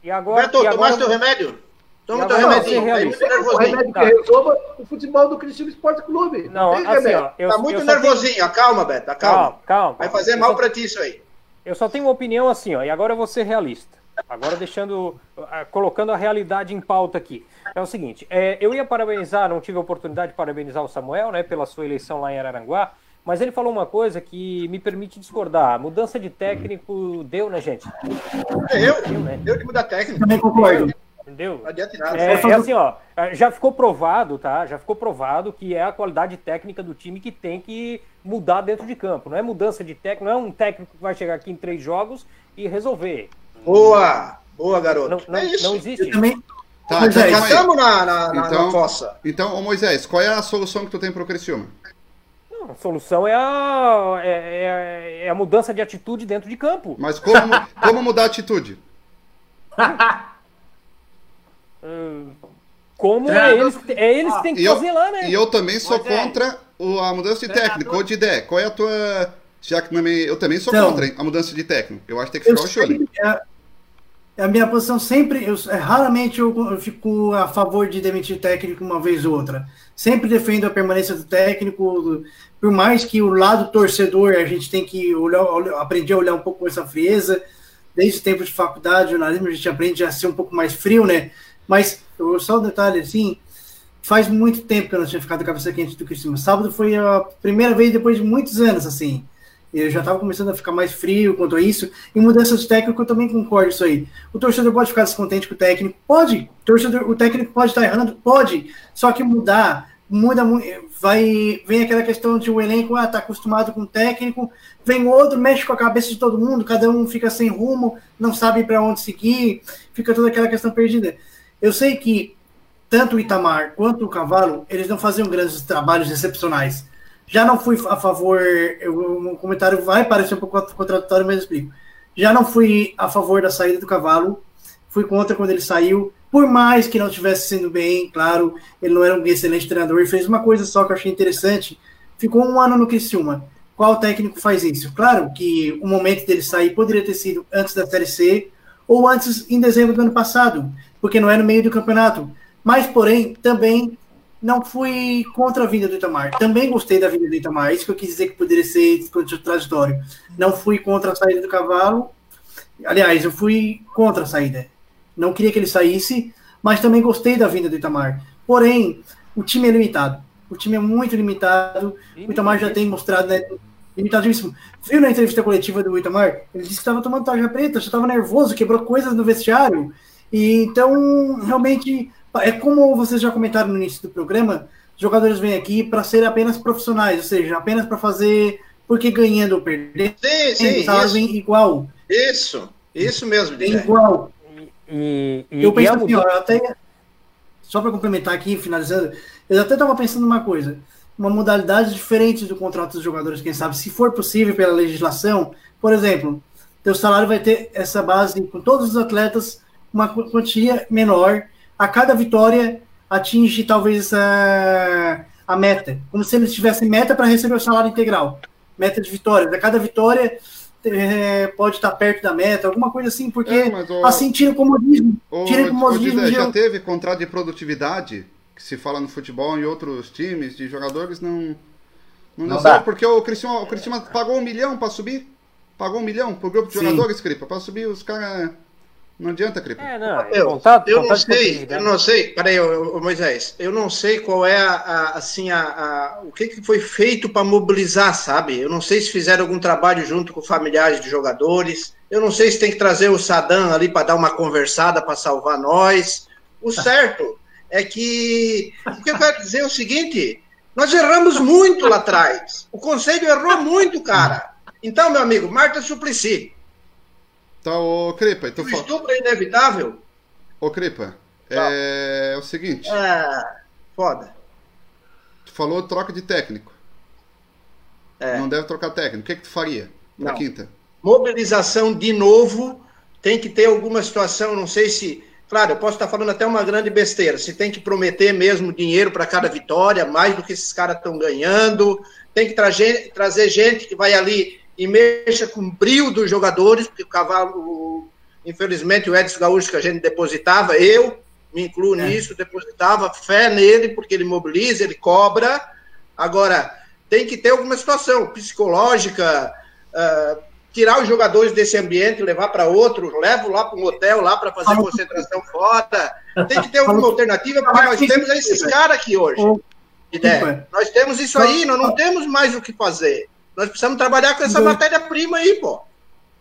E agora. Beto, e agora tomaste teu remédio? Toma teu você Tá O nervosinho. remédio Tá. que resolva o futebol do Cristiano Esporte Clube. Não, tem assim, remédio. ó. Eu, Tá eu muito só tenho- nervosinho. Acalma, Beto. Acalma. Calma, calma. Vai fazer Eu mal só- pra ti isso aí. Eu só tenho uma opinião assim, ó, e agora eu vou ser realista. Agora deixando, ah, colocando a realidade em pauta aqui. É o seguinte, é, eu ia parabenizar, não tive a oportunidade de parabenizar o Samuel, né, pela sua eleição lá em Araranguá, mas ele falou uma coisa que me permite discordar. A mudança de técnico deu, né, gente? É eu? Deu, né? Eu que mudar técnica. Também concordo. Deu. Não adianta nada. É, é assim, ó, já ficou provado, tá? Já ficou provado que é a qualidade técnica do time que tem que mudar dentro de campo. Não é mudança de técnico, não é um técnico que vai chegar aqui em três jogos e resolver. Boa! Boa, garoto. Não, não, é isso. não existe. Eu também. Tá, Mas então é. Estamos na, na, na, Então- na fossa. Então, ô Moisés, qual é a solução que tu tem pro Criciúma? Não, a solução é a, é, é- é a mudança de atitude dentro de campo. Mas como, como mudar a atitude? Como é eles, que- é eles que tem que E eu, fazer lá, né? e eu também sou contra o- a mudança de Treinador- técnico. Ô, Didé, qual é a tua. Já que também, eu também sou Então, contra hein, a mudança de técnico. Eu acho que tem que ficar o Chole. É, a minha posição sempre, eu, é, raramente eu, eu fico a favor de demitir técnico uma vez ou outra. Sempre defendo a permanência do técnico, por mais que o lado torcedor a gente tem que olhar, aprender a olhar um pouco com essa frieza. Desde o tempo de faculdade, jornalismo, a gente aprende a ser um pouco mais frio, né? Mas só um detalhe assim, faz muito tempo que eu não tinha ficado a cabeça quente do Criciúma. Sábado foi a primeira vez depois de muitos anos, assim. Eu já estava começando a ficar mais frio quanto a isso. E mudança de técnico, eu também concordo isso aí. O torcedor pode ficar descontente com o técnico? Pode. O, torcedor, o técnico pode estar errando? Pode. Só que mudar, muda. Vai, vem aquela questão de o elenco, ah, tá acostumado com o técnico, vem outro, mexe com a cabeça de todo mundo, cada um fica sem rumo, não sabe para onde seguir, fica toda aquela questão perdida. Eu sei que tanto o Itamar quanto o Cavalo, eles não faziam grandes trabalhos excepcionais. Já não fui a favor, eu, um comentário vai parecer um pouco contraditório, mas eu explico. Já não fui a favor da saída do Cavalo, fui contra quando ele saiu, por mais que não estivesse sendo bem, claro, ele não era um excelente treinador, ele fez uma coisa só que eu achei interessante, ficou um ano no Criciúma. Qual técnico faz isso? Claro que o momento dele sair poderia ter sido antes da Série C, ou antes em dezembro do ano passado, porque não é no meio do campeonato. Mas, porém, também não fui contra a vinda do Itamar. Também gostei da vinda do Itamar. Isso que eu quis dizer que poderia ser contraditório. Não fui contra a saída do cavalo. Aliás, eu fui contra a saída. Não queria que ele saísse, mas também gostei da vinda do Itamar. Porém, o time é limitado. O time é muito limitado. O Itamar já tem mostrado, né? Limitadíssimo. Viu na entrevista coletiva do Itamar? Ele disse que estava tomando tarja preta, já estava nervoso, quebrou coisas no vestiário. E então, realmente, é como vocês já comentaram no início do programa, jogadores vêm aqui para ser apenas profissionais, ou seja, apenas para fazer porque ganhando ou perdendo, Sim, sim, isso, vem igual. isso, isso mesmo, Didé. igual. E, e, Eu penso assim, ó, até, só para complementar aqui, finalizando, eu até estava pensando numa coisa, uma modalidade diferente do contrato dos jogadores, quem sabe, se for possível pela legislação, por exemplo, teu salário vai ter essa base com todos os atletas, uma quantia menor, a cada vitória atinge talvez a, a meta, como se eles tivessem meta para receber o salário integral, meta de vitórias, a cada vitória é, pode estar perto da meta, alguma coisa assim, porque É, mas, assim tira o comodismo, Ô, tira o comodismo já teve contrato de produtividade que se fala no futebol em outros times de jogadores não não, Não dá. porque o Cristiano, o Cristiano pagou um milhão para subir? Pagou um milhão pro grupo de Sim. jogadores Cripa para subir os caras não adianta Cripa É, não, é Eu, contato, eu não sei, eu não sei, peraí, ô, ô, Moisés, eu não sei qual é a, a- assim, a, a- o que, que foi feito para mobilizar, sabe? Eu não sei se fizeram algum trabalho junto com familiares de jogadores, eu não sei se tem que trazer o Sadam ali para dar uma conversada para salvar nós. O certo é que, o que eu quero dizer é o seguinte, nós erramos muito lá atrás, o Conselho errou muito, cara. Então, meu amigo, Marta Suplicy, Tá, ô Cripa, tu o estupro é inevitável? ô Cripa, é... é o seguinte, É, foda. tu falou troca de técnico. É. Não deve trocar técnico. O que que tu faria Não. quinta? mobilização de novo, tem que ter alguma situação, não sei se. Claro, eu posso estar falando até uma grande besteira. Se tem que prometer mesmo dinheiro para cada vitória, mais do que esses caras estão ganhando, tem que trazer, trazer gente que vai ali e mexa com o brilho dos jogadores, porque o cavalo, infelizmente, o Edson Gaúcho que a gente depositava, eu me incluo é. nisso, depositava fé nele, porque ele mobiliza, ele cobra. Agora, tem que ter alguma situação psicológica, uh, tirar os jogadores desse ambiente, levar para outro, levo lá para um hotel lá para fazer concentração fora. Tem que ter alguma alternativa, porque nós temos esses caras aqui hoje. Ideia. Nós temos isso aí, nós não temos mais o que fazer. Nós precisamos trabalhar com essa matéria-prima aí, pô.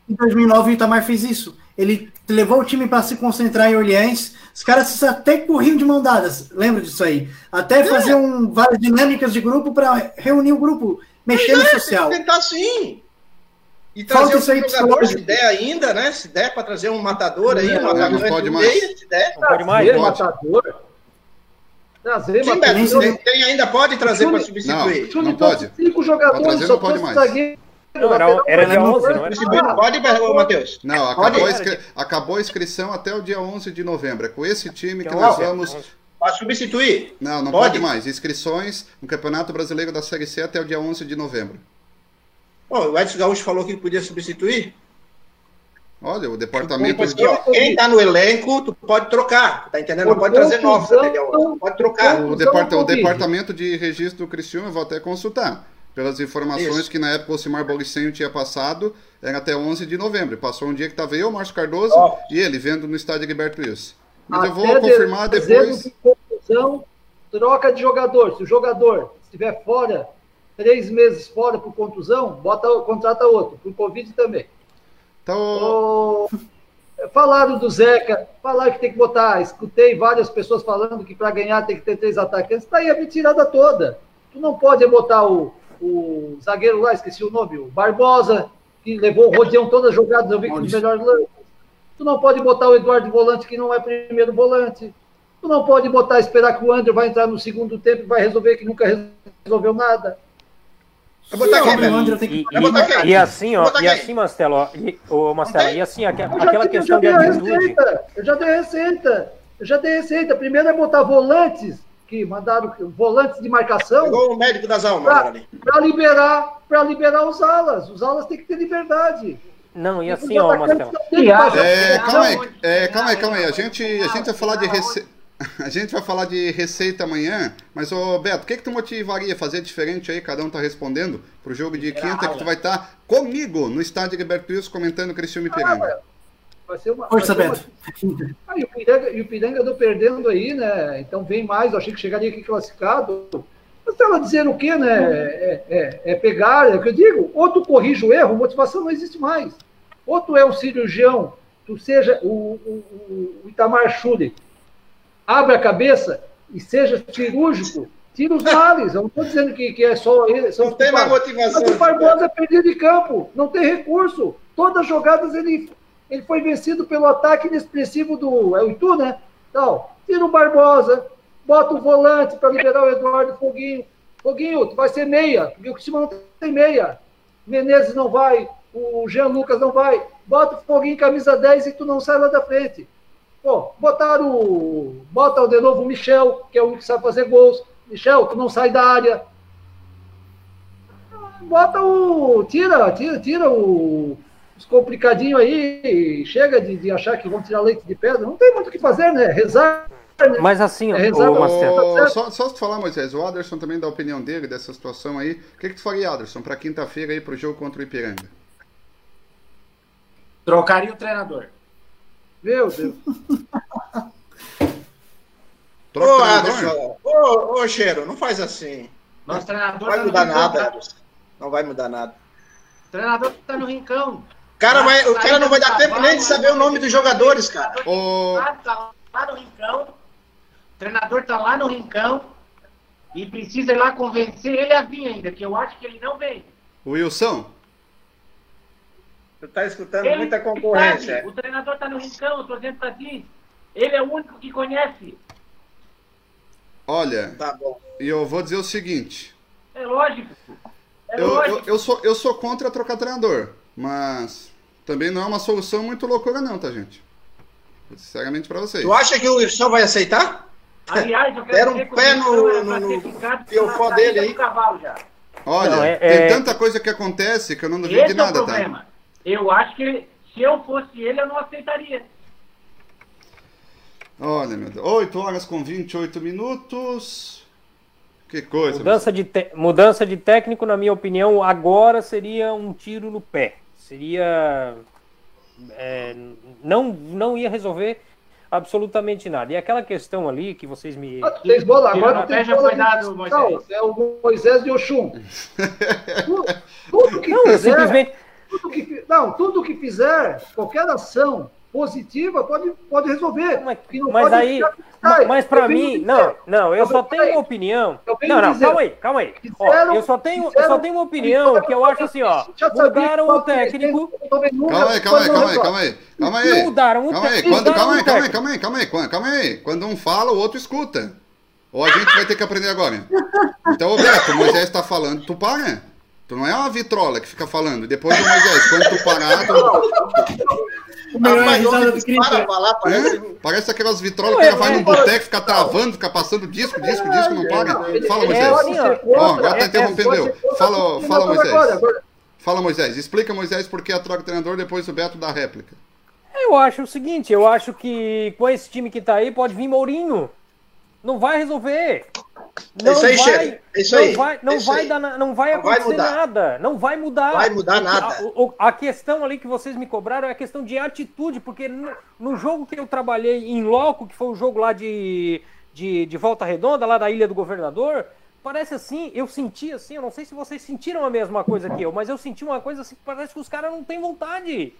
Em 2009 o Itamar fez isso. Ele levou o time para se concentrar em Orleans. Os caras até corriam de mão dadas. Lembra disso aí? Até é. fazer um, várias dinâmicas de grupo para reunir o grupo, mexer no é, social. Tentar sim. E trazer Falta um jogador, se der ainda, né? Se der para trazer um matador aí, um atacante pode mais. Meio, se der. Não pode mais, pode. matador. Trazer Sim, Beto, tem, tem, ainda pode trazer para substituir. Não, não pode. Cinco jogadores, trazer, não pode mais. Não, era, era dia 11, não era? Pode, Matheus? Não, acabou, inscri... acabou a inscrição até o dia 11 de novembro. É com esse time que nós vamos... Pode substituir? Não, não pode? pode mais. Inscrições no Campeonato Brasileiro da Série C até o dia 11 de novembro. Oh, o Edson Gaúcho falou que podia substituir. Olha, o departamento. quem está no elenco, tu pode trocar, tá entendendo? Não pode trazer novos material, pode trocar. O, depart o departamento de registro do Cristiano, eu vou até consultar. Pelas informações Isso. que na época o Simar Bolicenho tinha passado, era até 11 de novembro. Passou um dia que estava eu, Márcio Cardoso oh. e ele vendo no estádio Gilberto Wilson. Mas até eu vou confirmar depois. De confusão, troca de jogador. Se o jogador estiver fora, três meses fora por contusão, bota, contrata outro, por Covid também. Então. Oh, falaram do Zeca, falaram que tem que botar. Escutei várias pessoas falando que para ganhar tem que ter três atacantes. Está aí a mentirada toda. Tu não pode botar o, o zagueiro lá, esqueci o nome, o Barbosa, que levou o rodeão todas as jogadas, eu vi que os melhores lances. Tu não pode botar o Eduardo Volante, que não é primeiro volante. Tu não pode botar, esperar que o André vai entrar no segundo tempo e vai resolver, que nunca resolveu nada. Vai botar quem, e, e, e, assim, ó, e assim, Marcelo, ó, e, ô, Marcelo, e assim, aquela, aquela questão de atitude. Eu já dei receita, eu já dei receita. Primeiro é botar volantes, que mandaram volantes de marcação. Pegou o médico das almas Para liberar, para liberar os alas. Os alas têm que ter liberdade. Não, e assim, ó, Marcelo. É, calma aí, é, calma aí, calma aí. A gente, a gente vai falar de receita. A gente vai falar de receita amanhã, mas ô Beto, o que, que tu motivaria a fazer diferente aí? Cada um tá respondendo pro jogo de quinta que tu vai estar tá comigo no estádio Gilberto Wilson comentando Cristiano Ipiranga. Ah, vai ser uma. Força, Beto. Uma... Ah, e o Piranga, e o Piranga andou perdendo aí, né? Então vem mais, eu achei que chegaria aqui classificado. Mas estava dizendo o quê, né? É, é, é, pegar, é o que eu digo, ou tu corrige o erro, motivação não existe mais. Ou tu é um cirurgião, tu seja o, o, o Itamar Schulli, abre a cabeça e seja cirúrgico, tira os males. Eu não estou dizendo que, que é só ele. Não tem mais motivação. Mas o Barbosa é perdido de campo, não tem recurso. Todas as jogadas ele, ele foi vencido pelo ataque inexpressivo do. É o Itu, né? Então, tira o Barbosa, bota o volante para liberar o Eduardo Foguinho. Foguinho, tu vai ser meia, porque o Cristiano não tem meia. Menezes não vai, o Jean Lucas não vai. Bota o Foguinho camisa 10 e tu não sai lá da frente. Pô, botaram o. Bota de novo o Michel, que é o único que sabe fazer gols. Michel, tu não sai da área. Bota o. Tira, tira, tira o, os complicadinhos aí. Chega de, de achar que vão tirar leite de pedra. Não tem muito o que fazer, né? Rezar. Né? Mas assim, é rezar, o, Marcelo, só, só se falar, Moisés, o Aderson também dá a opinião dele dessa situação aí. O que, que tu faria, Aderson, para quinta-feira aí pro jogo contra o Ipiranga? Trocaria o treinador. Meu Deus. ô, Anderson, ô, ô, Cheiro, não faz assim. Nosso treinador não vai tá mudar nada, tá? Não vai mudar nada. O treinador tá no rincão. Cara vai, o cara não vai dar tempo nem de saber o nome dos jogadores, cara. O tá lá no rincão. O treinador tá lá no rincão. E precisa ir lá convencer ele a vir ainda, que eu acho que ele não vem. Wilson? Tu tá escutando ele muita concorrência. Sabe, o treinador tá no rincão, eu tô dizendo pra ti. Ele é o único que conhece. Olha, tá e eu vou dizer o seguinte. É lógico. É eu, lógico. Eu, eu, sou, eu sou contra trocar treinador, mas também não é uma solução muito loucura não, tá, gente? Sinceramente pra vocês. Tu acha que o Wilson vai aceitar? Aliás, eu quero Era um pé no, no, no, no dele aí. Cavalo já. Olha, Não, é- tem é- tanta coisa que acontece que eu não duvido Esse de é o nada, tá? Eu acho que se eu fosse ele, eu não aceitaria. Olha, meu Deus. 8 horas com 28 minutos. Que coisa. Mudança de, te- mudança de técnico, na minha opinião, agora seria um tiro no pé. Seria. é, não, não ia resolver absolutamente nada. E aquela questão ali que vocês me. Ah, tu fez bola, agora tem pé já bola foi dado, Moisés. É o Moisés de Oxum. tudo, tudo que Não, eu fizer, simplesmente. Tudo que, não, tudo que fizer, qualquer ação positiva pode, pode resolver. Mas, mas pode aí. Mas Eu para mim, dizer, não, não, eu eu só tenho uma opinião. eu Não, não, dizer, calma aí, calma aí. Ó, fizeram- eu só tenho, eu fizeram- só tenho uma opinião que eu acho assim, ó. Mudaram o técnico. Calma aí, calma aí, calma aí, calma aí. Calma aí. Mudaram o Calma aí, técnico. quando, calma aí, calma aí, calma aí, calma aí, calma- aí. Quando um fala, o outro escuta. Ou a gente vai ter que aprender agora. Então, ô Beto, o Moisés tá falando, tu para. Tu não é uma vitrola que fica falando. E Depois do Moisés, quando tu parar, tu... O melhor é a Rapaz, risada do Cripa. param falar, parece... Hã? Parece aquelas vitrolas que é- ela vai é- num boteco, fica travando, fica passando disco, disco, disco, não para. Fala, É Moisés. pode assim, ser ó. agora tá é- é- interrompendo eu. Fala, o fala, Moisés. Fala, Moisés. Explica, Moisés, por que a troca de treinador depois do Beto da réplica. Eu acho o seguinte, eu acho que com esse time que tá aí pode vir Mourinho. Não vai resolver. Não isso aí, vai, chefe. Isso não aí. vai, não isso vai aí. dar, não vai vai acontecer mudar. nada. Não vai mudar. Vai mudar nada. A, a questão ali que vocês me cobraram é a questão de atitude, porque no, no jogo que eu trabalhei em loco, que foi o jogo lá de, de, de Volta Redonda, lá da Ilha do Governador, parece assim, eu senti assim, eu não sei se vocês sentiram a mesma coisa que eu, mas eu senti uma coisa assim, que parece que os caras não têm vontade.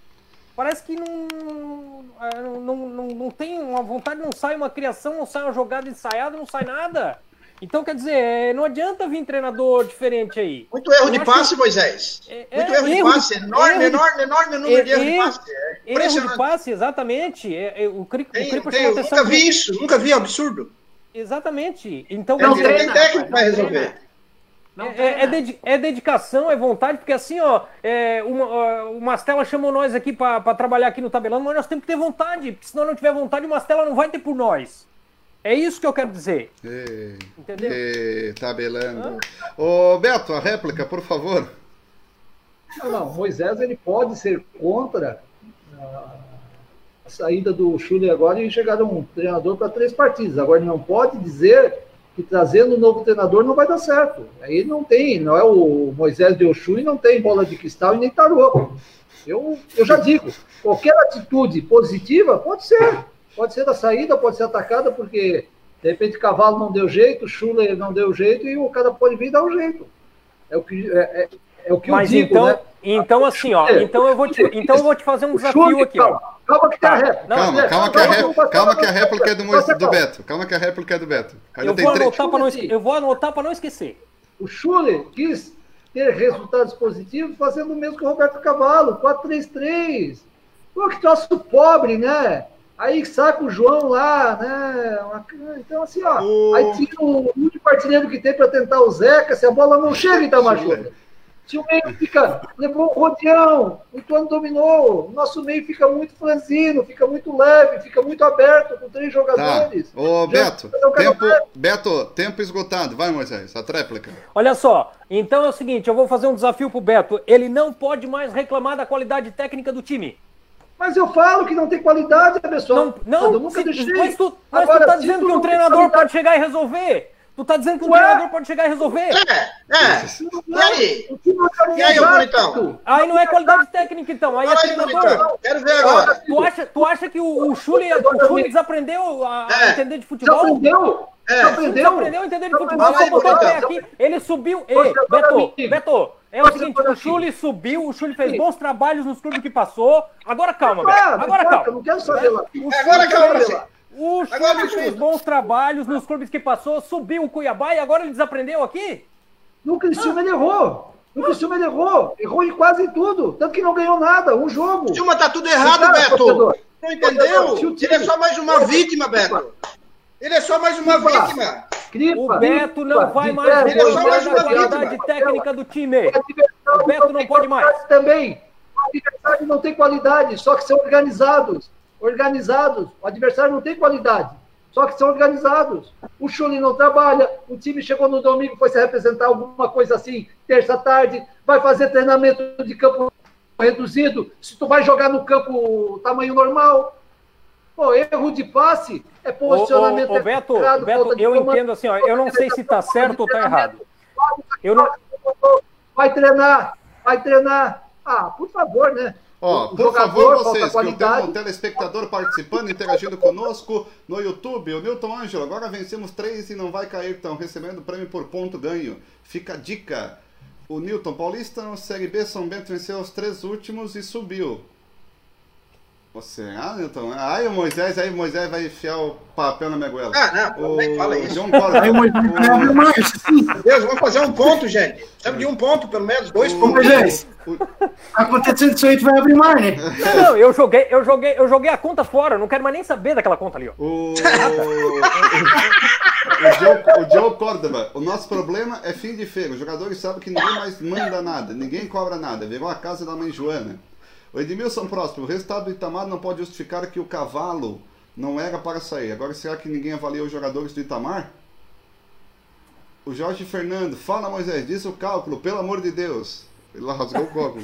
Parece que não, ah, não, não, não, não tem uma vontade, não sai uma criação, não sai uma jogada ensaiada, não sai nada. Então, quer dizer, é, não adianta vir treinador diferente aí. Muito erro Eu de passe, Moisés. É- Muito é erro de erro de- passe. Enorme, erro de- enorme, enorme número de É- erro de erro- passe. É Erro de impressionante. passe, exatamente. É, é, o Cri- o Tem, Cripa tem, nunca vi que- isso, nunca vi, é um absurdo. Exatamente. Então, Não Não quer tem treina, técnico não resolver. treina. Não É, é dedi- é dedicação, é vontade, porque assim, ó, é, uma, o Mastela chamou nós aqui pra pra trabalhar aqui no tabelão, mas nós temos que ter vontade, porque se nós não tiver vontade, o Mastela não vai ter por nós. É isso que eu quero dizer, Ê, entendeu? ê, tabelando. Ô, Beto, a réplica, por favor. Não, não, Moisés ele pode ser contra a, saída do Chule agora e chegar um treinador para três partidas. Agora ele não pode dizer que trazendo um novo treinador não vai dar certo. Aí não tem, não é o Moisés de Oxum e não tem bola de cristal e nem tarô. Eu, eu já digo, qualquer atitude positiva pode ser. Pode ser da saída, pode ser atacada, porque de repente o cavalo não deu jeito, o Schuller não deu jeito e o cara pode vir e dar um jeito. É o que, é, é- é o que Mas eu digo, então, né? Então assim, ó, então eu vou te, então eu vou te fazer um desafio aqui, ó. calma, calma que tem a Tá, réplica. Calma, é, calma, que a, ré- vamos passar calma que a réplica é do. Moisés, do. Beto. Calma que a réplica é do Beto. Ainda Eu vou, anotar pra não, eu vou anotar para não esquecer. O Schuller quis ter resultados positivos fazendo o mesmo que o Roberto Cavalo, 4-3-3. Pô, que troço pobre, né? Aí saca o João lá, né? Então, assim, ó. O- Aí tira o único artilheiro que tem para tentar o Zeca, se a bola não chega em Itamajura. Se o meio fica, levou o rodeão, o Ituano dominou, o nosso meio fica muito franzino, fica muito leve, fica muito aberto com três Tá. jogadores. Ô, Já- Beto, tempo. Beto, tempo esgotado. Vai, Moisés, a réplica. Olha só, então é o seguinte, eu vou fazer um desafio pro Beto. Ele não pode mais reclamar da qualidade técnica do time. Mas eu falo que não tem qualidade, pessoal. Não, não, eu nunca se- deixei. mas tu, mas Agora, tu tá dizendo tu que um não tem treinador qualidade- pode chegar e resolver. Tu tá dizendo que um Ué? treinador pode chegar e resolver. É, é. E aí? O E aí, bonitão? Aí não é qualidade técnica, então. Aí é Fala aí, treinador. Quero ver agora. Tu acha, tu acha que o, o o Schulli desaprendeu a, É. entender de Já futebol? aprendeu? É. Já aprendeu? Desaprendeu a entender de futebol, só botou o pé aqui. Ele subiu. Ei, Beto. Beto, é o seguinte, o mim. Schulli subiu, o Schulli fez bons trabalhos nos clubes que passou. Agora calma, Beto. Agora calma. Não quero saber lá. O Agora calma, você. O me fez bons trabalhos nos clubes que passou, subiu o Cuiabá e agora ele desaprendeu aqui? No Criciúma ele errou. No Criciúma ele errou. Errou em quase tudo. Tanto que não ganhou nada. Um jogo. Dilma tá tudo errado, Cara, Beto. torcedor. Não entendeu? Ele é só mais uma vítima, Beto. Ele é só mais uma Cripa. vítima. Cripa, O Beto não Cripa, vai mais Ele é só mais uma qualidade técnica do time. O Beto não tem pode mais. Também. O adversário não tem qualidade, só que são organizados. Organizados. O adversário não tem qualidade. só que são organizados. O Chuli não trabalha, o time chegou no domingo, foi se representar alguma coisa assim, terça-tarde, vai fazer treinamento de campo reduzido, se tu vai jogar no campo tamanho normal. Pô, erro de passe é posicionamento ô, ô, ô, Beto, errado, Beto eu comando. entendo assim, ó, eu não sei se está certo ou está errado. Eu não... Vai treinar, vai treinar. Ah, por favor, né? Ó, por favor, vocês, que eu tenho um telespectador participando, interagindo conosco no YouTube. O Newton Ângelo, agora vencemos três e não vai cair, estão recebendo prêmio por ponto ganho. Fica a dica. O Newton Paulista no Série B, São Bento venceu os três últimos e subiu. Você, ah, Newton, aí o Moisés, aí o Moisés vai enfiar o papel na minha goela. Ah, não, é que fala isso? John aí o Moisés Meu Deus, vamos fazer um ponto, gente. Precisamos de um ponto, pelo menos, dois o, pontos. Moisés, o... acontecendo isso aí, tu vai abrir mais, né? Não, não, eu joguei, eu joguei, eu joguei a conta fora, não quero mais nem saber daquela conta ali, ó. O, o, Joe, o Joe Córdoba, o nosso problema é fim de feira. Os jogadores sabem que ninguém mais manda nada, ninguém cobra nada. Virou a casa da mãe Joana. O Edmilson Próspero, o resultado do Itamar não pode justificar que o cavalo não era para sair. Agora, será que ninguém avaliou os jogadores do Itamar? O Jorge Fernando, fala Moisés, diz o cálculo, pelo amor de Deus. Ele rasgou o copo.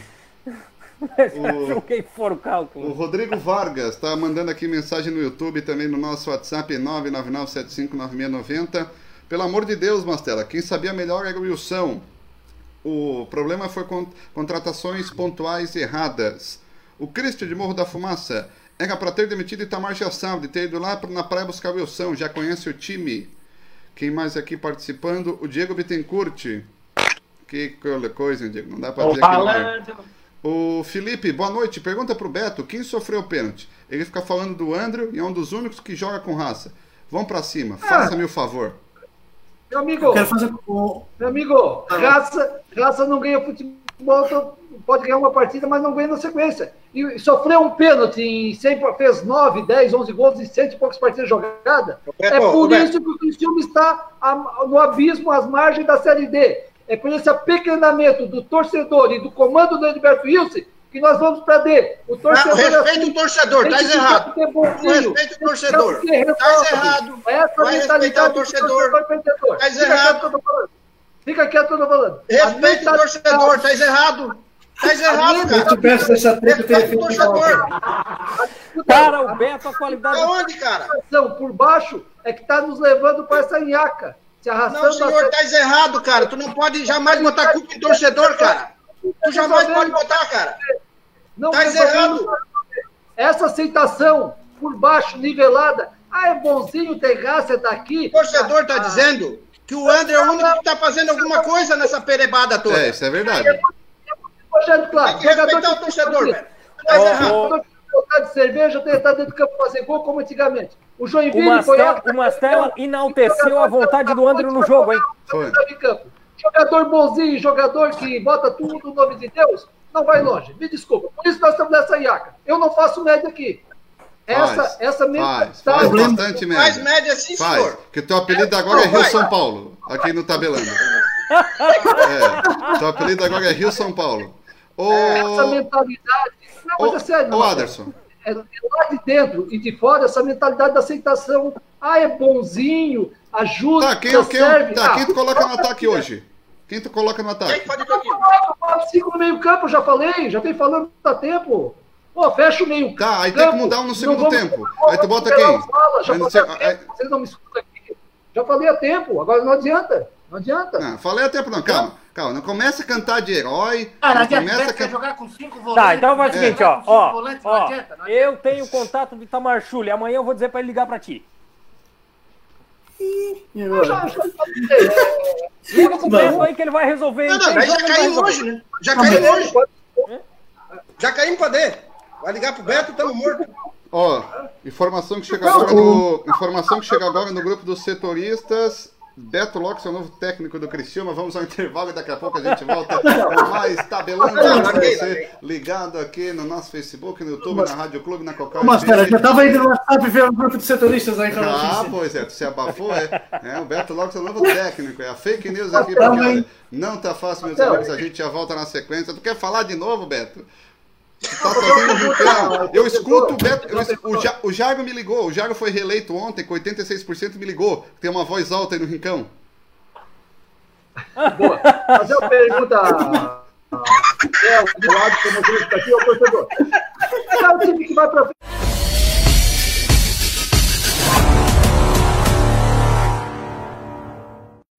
o, Joguei fora o cálculo. O Rodrigo Vargas está mandando aqui mensagem no YouTube também no nosso WhatsApp 999759690. Pelo amor de Deus, Mastela, quem sabia melhor era o Wilson. O problema foi contratações pontuais erradas. O Cristian de Morro da Fumaça era para ter demitido Itamar Jassab, de ter ido lá na praia buscar o Wilson, já conhece o time. Quem mais aqui participando? O Diego Bittencourt. Que coisa, Diego, não dá para dizer que não O Felipe, boa noite. Pergunta pro Beto, quem sofreu o pênalti? Ele fica falando do Andrew e é um dos únicos que joga com raça. Vamos para cima, ah. faça-me o favor. Meu amigo, Eu quero fazer... meu amigo, raça, raça não ganha futebol volta, pode ganhar uma partida, mas não ganha na sequência. E sofreu um pênalti em 100, fez 9, 10, 11 gols em 100 e poucas partidas jogadas. É por isso que o Cristiano está no abismo, às margens da Série D. É por esse apequenamento do torcedor e do comando do Edberto Wilson que nós vamos para D. O torcedor. Não, respeita assim, o torcedor, tá errado. Respeita o torcedor. Tá errado. Essa Vai respeitar o torcedor. Tá errado. Fica quieto que eu tô falando. Respeita o torcedor, tá errado. Tá errado, cara. Eu peço essa treta ter feito torcedor. Cara, o Beto, a qualidade. Aonde, cara? Por baixo é que tá nos levando para essa nhaca. Se arrastando. Não, senhor, tá errado, cara. Tu não pode jamais botar culpa em torcedor, cara. Tu jamais pode botar, cara. Não tá errado. Essa aceitação por baixo, nivelada. Ah, é bonzinho, tem graça, tá aqui. O torcedor tá ah, dizendo que o André é o único que está fazendo alguma coisa nessa perebada toda. É, isso é verdade. Rogério, claro. Tem que respeitar o torcedor, velho. Mas errado. de cerveja, tentar dentro do campo fazer gol como antigamente. O Joinville o foi... O Mastella enalteceu a vontade do André no jogo, hein? Foi. Jogador bonzinho, jogador que bota tudo no nome de Deus, não vai longe. Me desculpa. Por isso nós estamos nessa iaca. Eu não faço média aqui. Essa, faz, essa faz, faz bastante média. Faz média sim, faz, senhor. Que teu apelido agora é Rio São Paulo, aqui no Tabelando. é, teu apelido agora é Rio São Paulo. O... Essa mentalidade. Não, mas é sério. Ô, Anderson. É, é lá de dentro e de fora essa mentalidade da aceitação. Ah, é bonzinho, ajuda. Tá, quem, quem, serve. Tá, quem tu coloca no ataque hoje? Quem tu coloca no ataque? Quem pode cinco no meio campo, já falei, já vem falando há tempo. Pô, fecha o meio. Tá, aí tem que mudar no segundo tempo. Aí tu bota quem? Fala, já falei aí... Vocês não me escutam aqui. Já falei a tempo, agora não adianta. Não adianta. Não, falei a tempo não, calma. Calma, não começa a cantar de herói. Ah, não começa a can... jogar com cinco volantes. Tá, então faz o seguinte, ó. ó, volantes, ó adianta, eu tenho o contato do Itamar Chuli. Amanhã eu vou dizer pra ele ligar pra ti. Eu já, já Liga pro Beto aí que ele vai resolver. Não, não, já caímos hoje, né? Já caímos hoje. Já caímos pra dentro. Vai ligar pro Beto, estamos mortos. Ó, informação que chega agora no, informação que chega agora no grupo dos setoristas. Beto Lopes é o novo técnico do Criciúma. Vamos ao intervalo e daqui a pouco a gente volta com mais tabelando para você ligado aqui no nosso Facebook, no YouTube, na Rádio Clube, na Cocal. Mas pera, já estava indo no WhatsApp ver o grupo de setoristas aí. Ah, pois é, tu se abafou, é. é. O Beto Lopes é o novo técnico, é a fake news aqui, porque olha, não tá fácil, meus amigos. A gente já volta na sequência. Tu quer falar de novo, Beto? Tá fazendo rincão. Eu escuto o Beto. eu o, Ja- o Jago me ligou. O Jago foi reeleito ontem, com 86% me ligou. Tem uma voz alta aí no rincão. Boa. Fazer uma pergunta. É, o do lado que eu está aqui, o torcedor. Qual é o time que vai para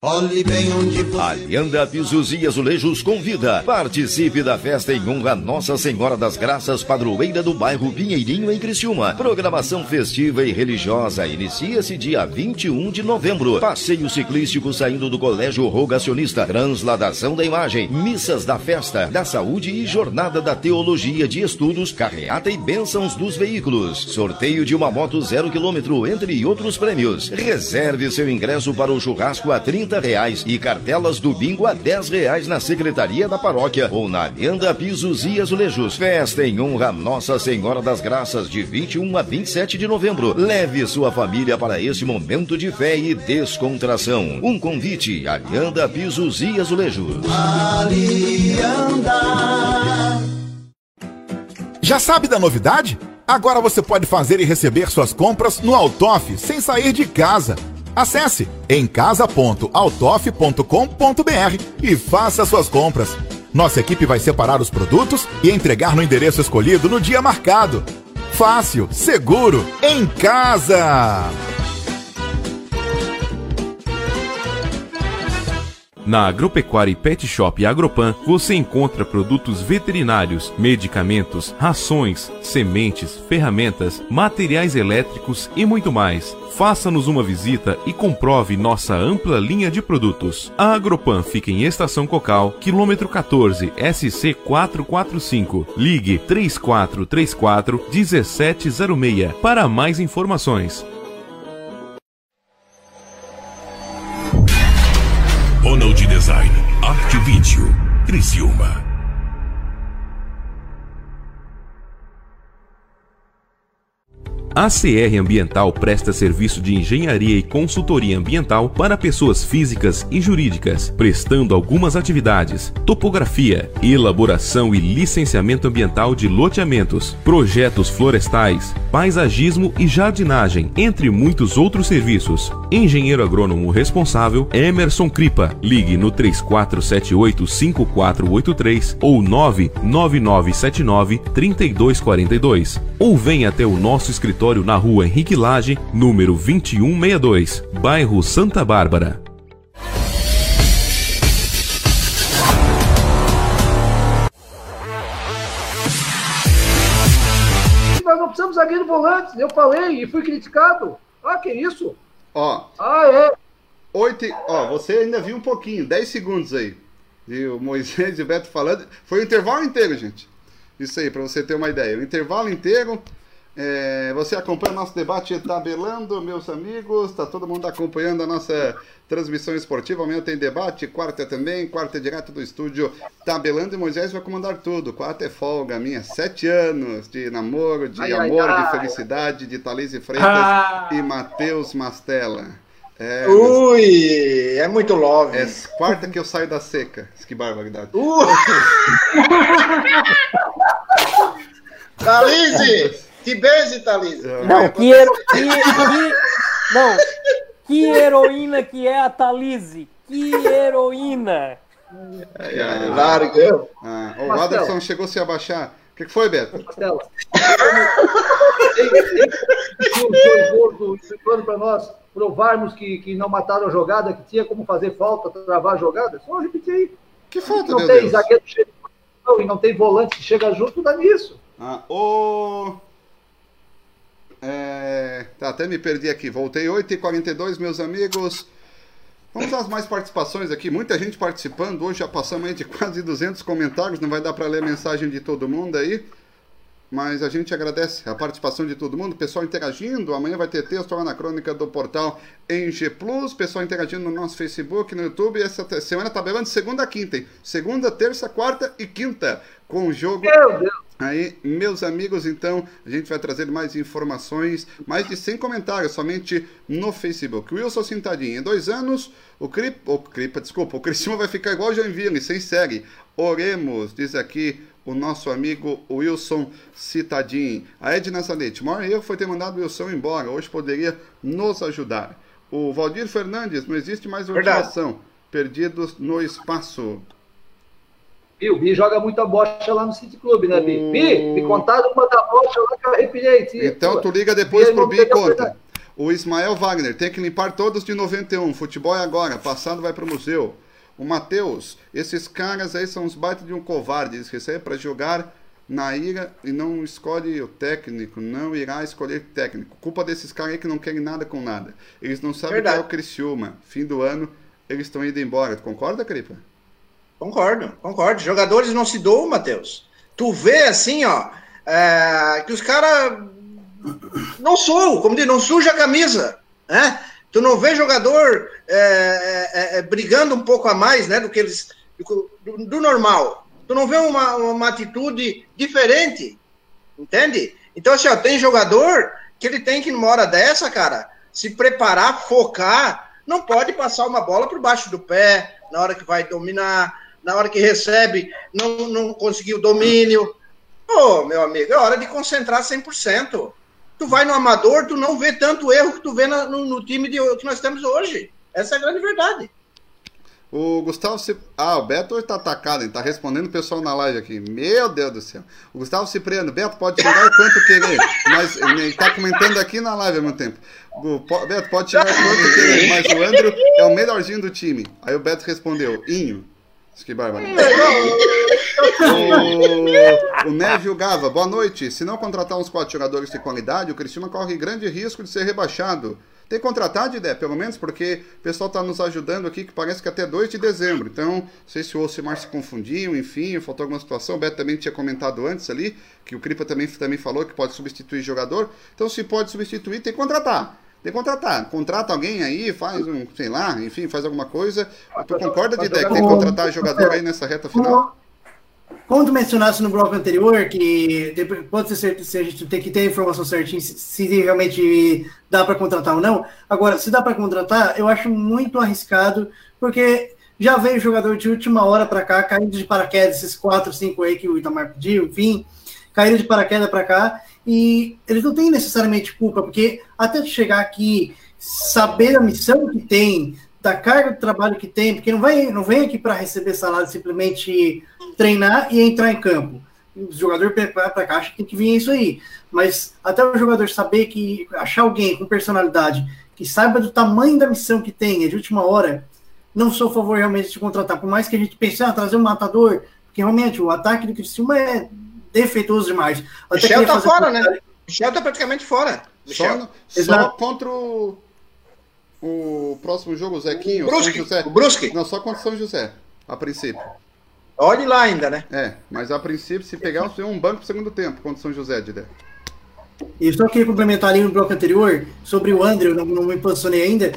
Olhe bem onde você Alianda e Azulejos convida. Participe da festa em honra Nossa Senhora das Graças, padroeira do bairro Pinheirinho, em Criciúma. Programação festiva e religiosa inicia-se dia 21 de novembro. Passeio ciclístico saindo do Colégio Rogacionista. Transladação da imagem. Missas da festa, da saúde e jornada da teologia de estudos, carreata e bênçãos dos veículos. Sorteio de uma moto zero quilômetro, entre outros prêmios. Reserve seu ingresso para o churrasco a 30 reais e cartelas do bingo a 10 reais na Secretaria da Paróquia ou na Alianda Pisos e Azulejos. Festa em honra Nossa Senhora das Graças de 21 a 27 de novembro. Leve sua família para esse momento de fé e descontração. Um convite, Alianda Pisos e Azulejos. Já sabe da novidade? Agora você pode fazer e receber suas compras no Altoff sem sair de casa. Acesse emcasa.altoff.com.br e faça suas compras. Nossa equipe vai separar os produtos e entregar no endereço escolhido no dia marcado. Fácil, seguro, em casa! Na Agropecuária e Pet Shop Agropan você encontra produtos veterinários, medicamentos, rações, sementes, ferramentas, materiais elétricos e muito mais. Faça-nos uma visita e comprove nossa ampla linha de produtos. A Agropan fica em Estação Cocal, quilômetro 14, SC 445. Ligue 3434 1706 para mais informações. Ronald Design, Arte Vídeo, Criciúma. A CR Ambiental presta serviço de engenharia e consultoria ambiental para pessoas físicas e jurídicas, prestando algumas atividades: topografia, elaboração e licenciamento ambiental de loteamentos, projetos florestais, paisagismo e jardinagem, entre muitos outros serviços. Engenheiro agrônomo responsável Emerson Cripa. Ligue no 3478-5483 ou 99979-3242 ou venha até o nosso escritório na rua Henrique Lage, número 2162, bairro Santa Bárbara. Nós não precisamos zagueiro volante. Eu falei e fui criticado. Ah, que isso? Ó, Ah, é. Oito, ó, você ainda viu um pouquinho, 10 segundos aí. E o Moisés e o Beto falando. Foi o intervalo inteiro, gente. Isso aí, pra você ter uma ideia. O intervalo inteiro. É, você acompanha nosso debate tabelando, meus amigos. Tá todo mundo acompanhando a nossa transmissão esportiva. Amanhã tem debate, quarta também, quarta é direto do estúdio tabelando. E Moisés vai comandar tudo. Quarta é folga minha. Sete anos de namoro, de Ai, ai, amor, de ai. felicidade, de Thalise Freitas Ah. e Matheus Mastella. É, Ui, é muito love. é quarta que eu saio da seca. Que barbaridade. Uh! Thalise! Te beije, Thalise. Não, que, hero... que, que- Não, que heroína que é a Thalise. Que heroína. Ai, ai. Larga eu. Ah, o. Aderson chegou a se abaixar. O que, que foi, Beto? Marcelo. Para nós provarmos que, que não mataram a jogada, que tinha como fazer falta, travar a jogada. Só repetir aí. Que falta, Não meu tem Deus? zagueiro que chega e não tem volante que chega junto, dá nisso. Ah, o... É... Tá, até me perdi aqui. Voltei 8h42, meus amigos. Vamos às mais participações aqui. Muita gente participando. Hoje já passamos aí de quase 200 comentários. Não vai dar para ler a mensagem de todo mundo aí. Mas a gente agradece a participação de todo mundo, pessoal interagindo. Amanhã vai ter texto lá na crônica do portal Eng Plus, pessoal interagindo no nosso Facebook, no YouTube. Essa semana tabelando de segunda a quinta, hein? Segunda, terça, quarta e quinta. Com o jogo Meu Deus. Aí, meus amigos, então, a gente vai trazer mais informações, mais de 100 comentários somente no Facebook. Wilson Cintadinho, em dois anos, o Cripa, o Cripa, desculpa, o Criciúma vai ficar igual o Joinville, sem série. Oremos, diz aqui o nosso amigo Wilson Citadin. A Edna Salete, maior erro foi ter mandado o Wilson embora, hoje poderia nos ajudar. O Valdir Fernandes, não existe mais motivação. Perdidos no espaço. E o Bi joga muita bocha lá no City Club, né, Bi? O- Bi, me contaram uma da bocha lá que eu arrepiei. tia. Então tu liga depois Bi pro Bi e conta. O Ismael Wagner tem que limpar todos de 91. Futebol é agora, passado vai pro museu. O Matheus, esses caras aí são uns baita de um covarde. Eles recebem para jogar na ira e não escolhe o técnico. Não irá escolher técnico. Culpa desses caras aí que não querem nada com nada. Eles não sabem Verdade. que é o Criciúma. Fim do ano, eles estão indo embora. Tu concorda, Cripa? Concordo, concordo. Jogadores não se doam, Matheus. Tu vê assim, ó, é, que os caras não suam, como diz, não suja a camisa, né? Tu não vê jogador é, é, é, brigando um pouco a mais, né, do que eles do, do normal. Tu não vê uma, uma atitude diferente, entende? Então, assim, ó, tem jogador que ele tem que, numa hora dessa, cara, se preparar, focar, não pode passar uma bola por baixo do pé, na hora que vai dominar, na hora que recebe, não, não conseguiu domínio. Pô, meu amigo, é hora de concentrar 100%. Tu vai no amador, tu não vê tanto erro que tu vê no, no time de, que nós temos hoje. Essa é a grande verdade. O Gustavo Cip... Ah, o Beto hoje tá atacado, ele tá respondendo o pessoal na live aqui. Meu Deus do céu. O Gustavo Cipriano, Beto, pode chegar o quanto querer. Mas ele tá comentando aqui na live ao mesmo tempo. O po- Beto, pode chegar o quanto querer, mas o Andrew é o melhorzinho do time. Aí o Beto respondeu, Inho. Isso que bárbaro. O, o Névio Gava, boa noite. Se não contratar uns quatro jogadores de qualidade, o Cristiano corre grande risco de ser rebaixado. Tem que contratar, Didé, pelo menos, porque o pessoal está nos ajudando aqui, que parece que até 2 de dezembro. Então, não sei se o Ocimar se confundiu, enfim, faltou alguma situação. O Beto também tinha comentado antes ali, que o Cripa também, também falou que pode substituir jogador. Então, se pode substituir, tem que contratar. Tem que contratar. Contrata alguém aí, faz um, sei lá, enfim, faz alguma coisa. Tu concorda, Didé, que tem que contratar jogador aí nessa reta final? Como tu mencionasse no bloco anterior, que pode ser se a gente tem que ter a informação certinha se, se realmente dá para contratar ou não. Agora, se dá para contratar, eu acho muito arriscado, porque já veio jogador de última hora para cá, caindo de paraquedas, esses quatro, cinco aí que o Itamar pediu, enfim, caíram de paraquedas para cá, e eles não têm necessariamente culpa, porque até chegar aqui, saber a missão que tem, da carga de trabalho que tem, porque não, vai, não vem aqui para receber salário, simplesmente treinar e entrar em campo. O jogador para caixa tem que vir isso aí. Mas até o jogador saber que achar alguém com personalidade que saiba do tamanho da missão que tem, é de última hora, não sou a favor realmente de contratar. Por mais que a gente pense, ah, trazer um matador, porque realmente o ataque do Criciúma é defeituoso demais. Até Michel tá fora, né? Michel tá praticamente fora. Só, Michel. só Exato. contra o, o próximo jogo, o Zequinho, Brusque, São José. o Brusque. Não, só contra o São José, a princípio. Olhe lá ainda, né? É, mas a princípio, se pegar, tem um banco pro segundo tempo contra o São José, Didé. E só queria complementar ali no bloco anterior sobre o André, eu não, não me posicionei ainda.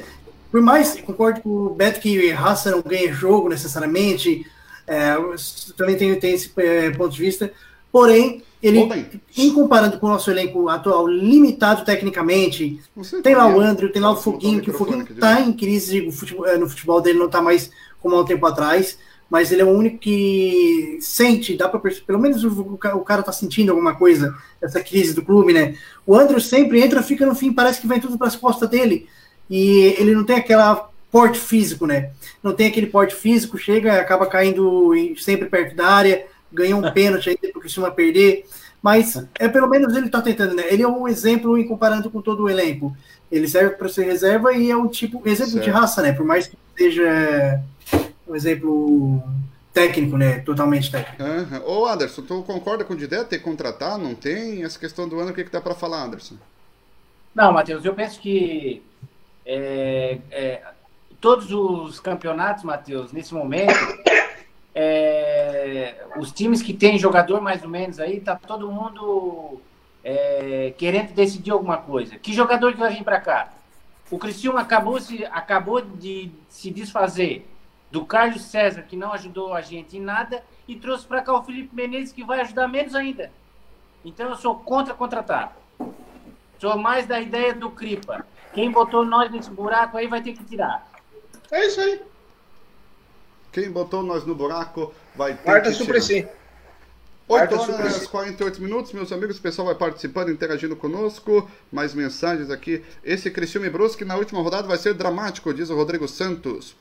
Por mais, concordo com o Beto que raça não ganha jogo necessariamente, é, eu também tenho, tenho esse é, ponto de vista. Porém, ele, em comparando com o nosso elenco atual, limitado tecnicamente, Você tem lá o? André, tem lá o Foguinho, que o Foguinho tá direito? em crise é, no futebol dele, não tá mais como há um tempo atrás, mas ele é o único que sente, dá para perceber, pelo menos o, o ca- o cara tá sentindo alguma coisa, essa crise do clube, né? O Andrew sempre entra, fica no fim, parece que vem tudo para as costas dele, e ele não tem aquela porte físico, né? Não tem aquele porte físico, chega, acaba caindo em- sempre perto da área, ganha um pênalti aí, porque costuma perder, mas é pelo menos ele tá tentando, né? Ele é um exemplo em comparando com todo o elenco. Ele serve para ser reserva e é um tipo exemplo de Certo. raça, né? Por mais que seja um exemplo técnico, né? Totalmente técnico. Aham. Ô, Anderson, tu concorda com o Didé? Que contratar? Não tem? Essa questão do ano, o que, que dá pra falar, Anderson? Não, Matheus, eu penso que é, é, todos os campeonatos, Matheus, nesse momento, é, os times que têm jogador mais ou menos aí, tá todo mundo é, querendo decidir alguma coisa. Que jogador que vai vir para cá? O Criciúma acabou, se, acabou de se desfazer do Carlos César, que não ajudou a gente em nada, e trouxe para cá o Felipe Menezes, que vai ajudar menos ainda. Então eu sou contra contratar. Sou mais da ideia do Cripa. Quem botou nós nesse buraco aí vai ter que tirar. É isso aí. Quem botou nós no buraco vai ter Guarda que tirar. Suplicy. 8 Quarta horas surpresa. 48 minutos, meus amigos, o pessoal vai participando, interagindo conosco. Mais mensagens aqui. Esse Cristiano e Brusque na última rodada vai ser dramático, diz o Rodrigo Santos.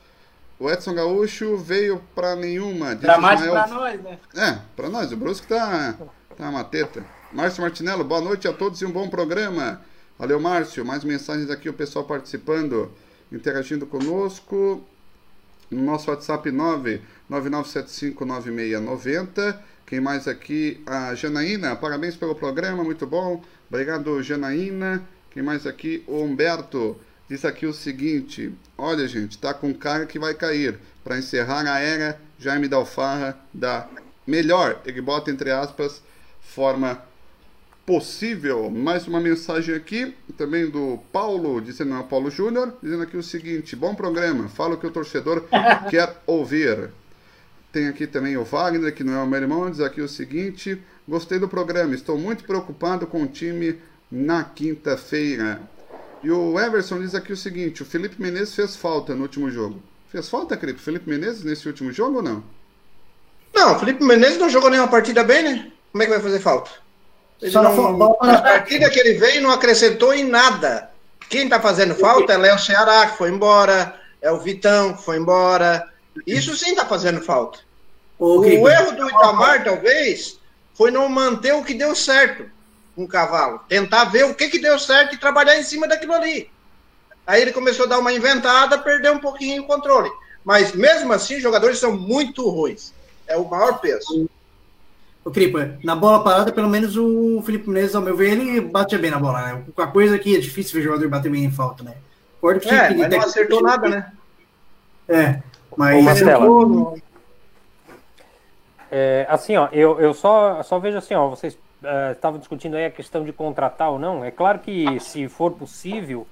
O Edson Gaúcho veio pra nenhuma, diz Dramático Ismael. pra nós, né? É, pra nós, o Brusque tá, tá uma teta. Márcio Martinello, boa noite a todos e um bom programa. Valeu, Márcio. Mais mensagens aqui, o pessoal participando, interagindo conosco. No nosso WhatsApp 999759690. Quem mais aqui? A Janaína, parabéns pelo programa, muito bom. Obrigado, Janaína. Quem mais aqui? O Humberto diz aqui o seguinte: Olha, gente, tá com cara que vai cair. Para encerrar a era, Jaime Dalfarra da melhor, ele bota entre aspas, forma possível. Mais uma mensagem aqui, também do Paulo, dizendo, não, Paulo Júnior, dizendo aqui o seguinte: bom programa, fala o que o torcedor quer ouvir. Tem aqui também o Wagner, que não é o meu irmão, diz aqui o seguinte: gostei do programa, estou muito preocupado com o time na quinta-feira. E o Everson diz aqui o seguinte: o Felipe Menezes fez falta no último jogo. Fez falta, Cripe? Felipe Menezes nesse último jogo ou não? Não, o Felipe Menezes não jogou nenhuma partida bem, né? Como é que vai fazer falta? Ele Só não, não foi- a partida que ele veio não acrescentou em nada. Quem tá fazendo falta é Léo Ceará, que foi embora, é o Vitão, que foi embora. Isso sim tá fazendo falta. O Cripa, erro do Itamar, talvez, foi não manter o que deu certo com o cavalo. Tentar ver o que, que deu certo e trabalhar em cima daquilo ali. Aí ele começou a dar uma inventada, perdeu um pouquinho o controle. Mas mesmo assim, os jogadores são muito ruins. É o maior peso. Ô, Cripa, na bola parada, pelo menos o Felipe Menezes, ao meu ver, ele bate bem na bola, né? A coisa que é difícil ver jogador bater bem em falta, né? Concordo que É, que- mas não acertou nada, né? É, Ô, mas acertou no- É, assim, ó, eu, eu só, só vejo assim, ó, vocês eh, estavam discutindo aí a questão de contratar ou não. É claro que, se for possível,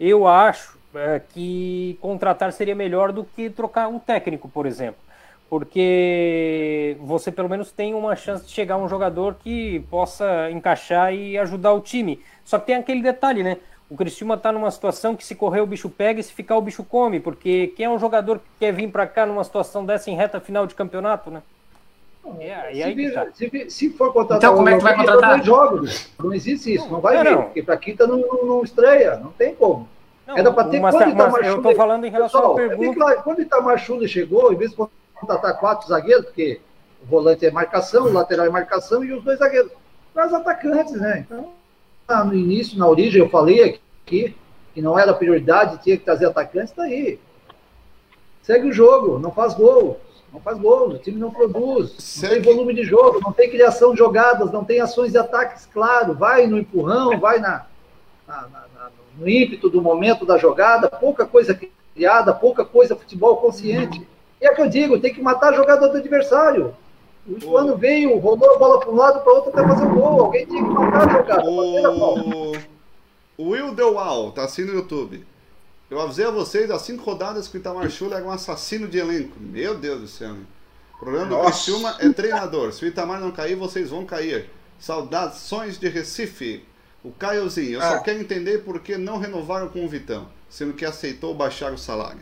eu acho eh, que contratar seria melhor do que trocar um técnico, por exemplo. Porque você pelo menos tem uma chance de chegar um jogador que possa encaixar e ajudar o time. Só que tem aquele detalhe, né? O Criciúma tá numa situação que se correr o bicho pega e se ficar o bicho come, porque quem é um jogador que quer vir para cá numa situação dessa em reta final de campeonato, né? É, e Se, aí que vir- tá. se vir- se for contratar Então, como é que vai contratar? dois jogos. Não existe isso, não vai Não, vir, não. porque para quinta não, não, não estreia, não tem como. Não, Era pra ter mas, quando mas eu tô falando em relação Pessoal, à é bem pergunta. claro, quando o Itamar Schulli chegou, em vez de contratar quatro zagueiros, porque o volante é marcação, o lateral é marcação e os dois zagueiros. Traz atacantes, né? Então, no início, na origem, eu falei aqui que não era prioridade, tinha que trazer atacantes, tá aí. Segue o jogo, não faz gol. Não faz gol, o time não produz, não tem volume de jogo, não tem criação de jogadas, não tem ações de ataques, claro, vai no empurrão, vai na- na- na- no ímpeto do momento da jogada, pouca coisa criada, pouca coisa futebol consciente. E é que eu digo, tem que matar a jogada do adversário. O Ituano veio, rolou a bola para um lado, para outro, até fazer o gol. Alguém tinha que matar bola. O, o Will Dewal, tá assim no YouTube. Eu avisei a vocês há cinco rodadas que o Itamar Schulli era um assassino de elenco. Meu Deus do céu. hein? O problema do Nossa. Criciúma é treinador. Se o Itamar não cair, vocês vão cair. Saudações de Recife. O Caiozinho, eu só Ah. quero entender por que não renovaram com o Vitão, sendo que aceitou baixar o salário.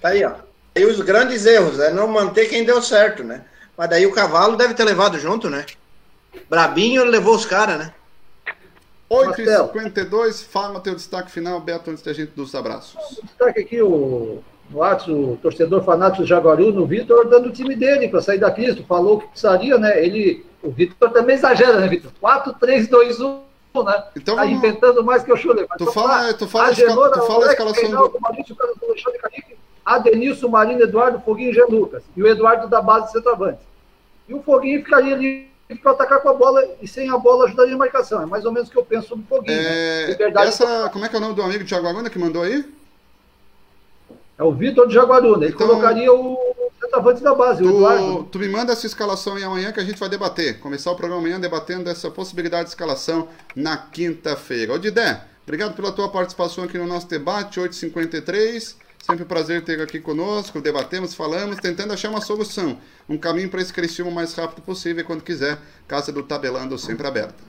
Tá aí, ó. Aí os grandes erros, é não manter quem deu certo, né? Mas daí o cavalo deve ter levado junto, né? Brabinho ele levou os caras, né? 8h52, fala teu destaque final, Beto, antes da gente dos abraços. Destaque aqui o, no ato, o torcedor fanático do Jaguaru, no Vitor, dando o time dele para sair da crise. Falou que precisaria, né? Ele, o Vitor também exagera, né, Vitor? 4, 3, 2, 1, né? Então tá vamos- inventando mais que o Chule. Mas Tu fala- tu fala a esca- Agenor, tu fala a escalação do- Adenilson, Marino, Eduardo, Foguinho e Jean Lucas. E o Eduardo da base de centroavante. E o Foguinho ficaria ali para atacar com a bola e sem a bola ajudaria a marcação. É mais ou menos o que eu penso sobre o Foguinho. É, né? Essa, como é que é o nome do amigo de Jaguaruna que mandou aí? É o Vitor de Jaguaruna. Ele Então- colocaria o centroavante da base, o Eduardo. Tu, tu me manda essa escalação aí amanhã que a gente vai debater. Começar o programa amanhã debatendo essa possibilidade de escalação na quinta-feira. Ô Didé, obrigado pela tua participação aqui no nosso debate, 8h53. Sempre um prazer ter aqui conosco. Debatemos, falamos, tentando achar uma solução. Um caminho para esse Criciúma o mais rápido possível. E quando quiser, Casa do Tabelando sempre aberta.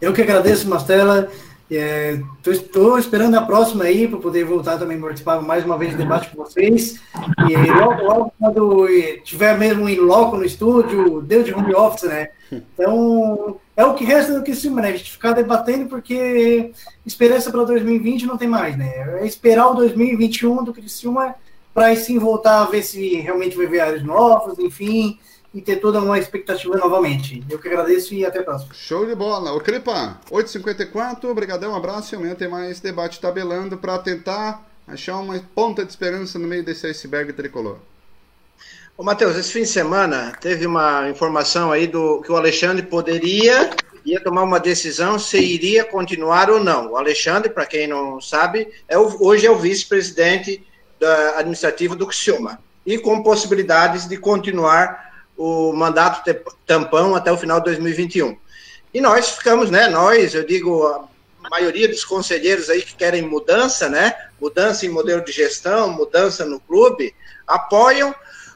Eu que agradeço, Mastela. Estou é, esperando a próxima aí para poder voltar também participar mais uma vez do debate com vocês. E logo, logo quando tiver mesmo em loco no estúdio, deu de home office, né? Então, é o que resta do que se né? A gente ficar debatendo porque esperança para 2020 não tem mais, né? É esperar o 2021 do Criciúma para sim voltar a ver se realmente vai ver áreas novas, enfim, e ter toda uma expectativa novamente. Eu que agradeço e até a próxima. Show de bola. Ô Cripa, 8h54, obrigadão, um abraço e amanhã tem mais debate tabelando para tentar achar uma ponta de esperança no meio desse iceberg tricolor. Ô Matheus, esse fim de semana teve uma informação aí do que o Alexandre poderia ia tomar uma decisão se iria continuar ou não. O Alexandre, para quem não sabe, é o, hoje é o vice-presidente administrativo do Criciúma e com possibilidades de continuar o mandato tampão até o final de 2021. E nós ficamos, né? Nós, eu digo, a maioria dos conselheiros aí que querem mudança, né? Mudança em modelo de gestão, mudança no clube, apoiam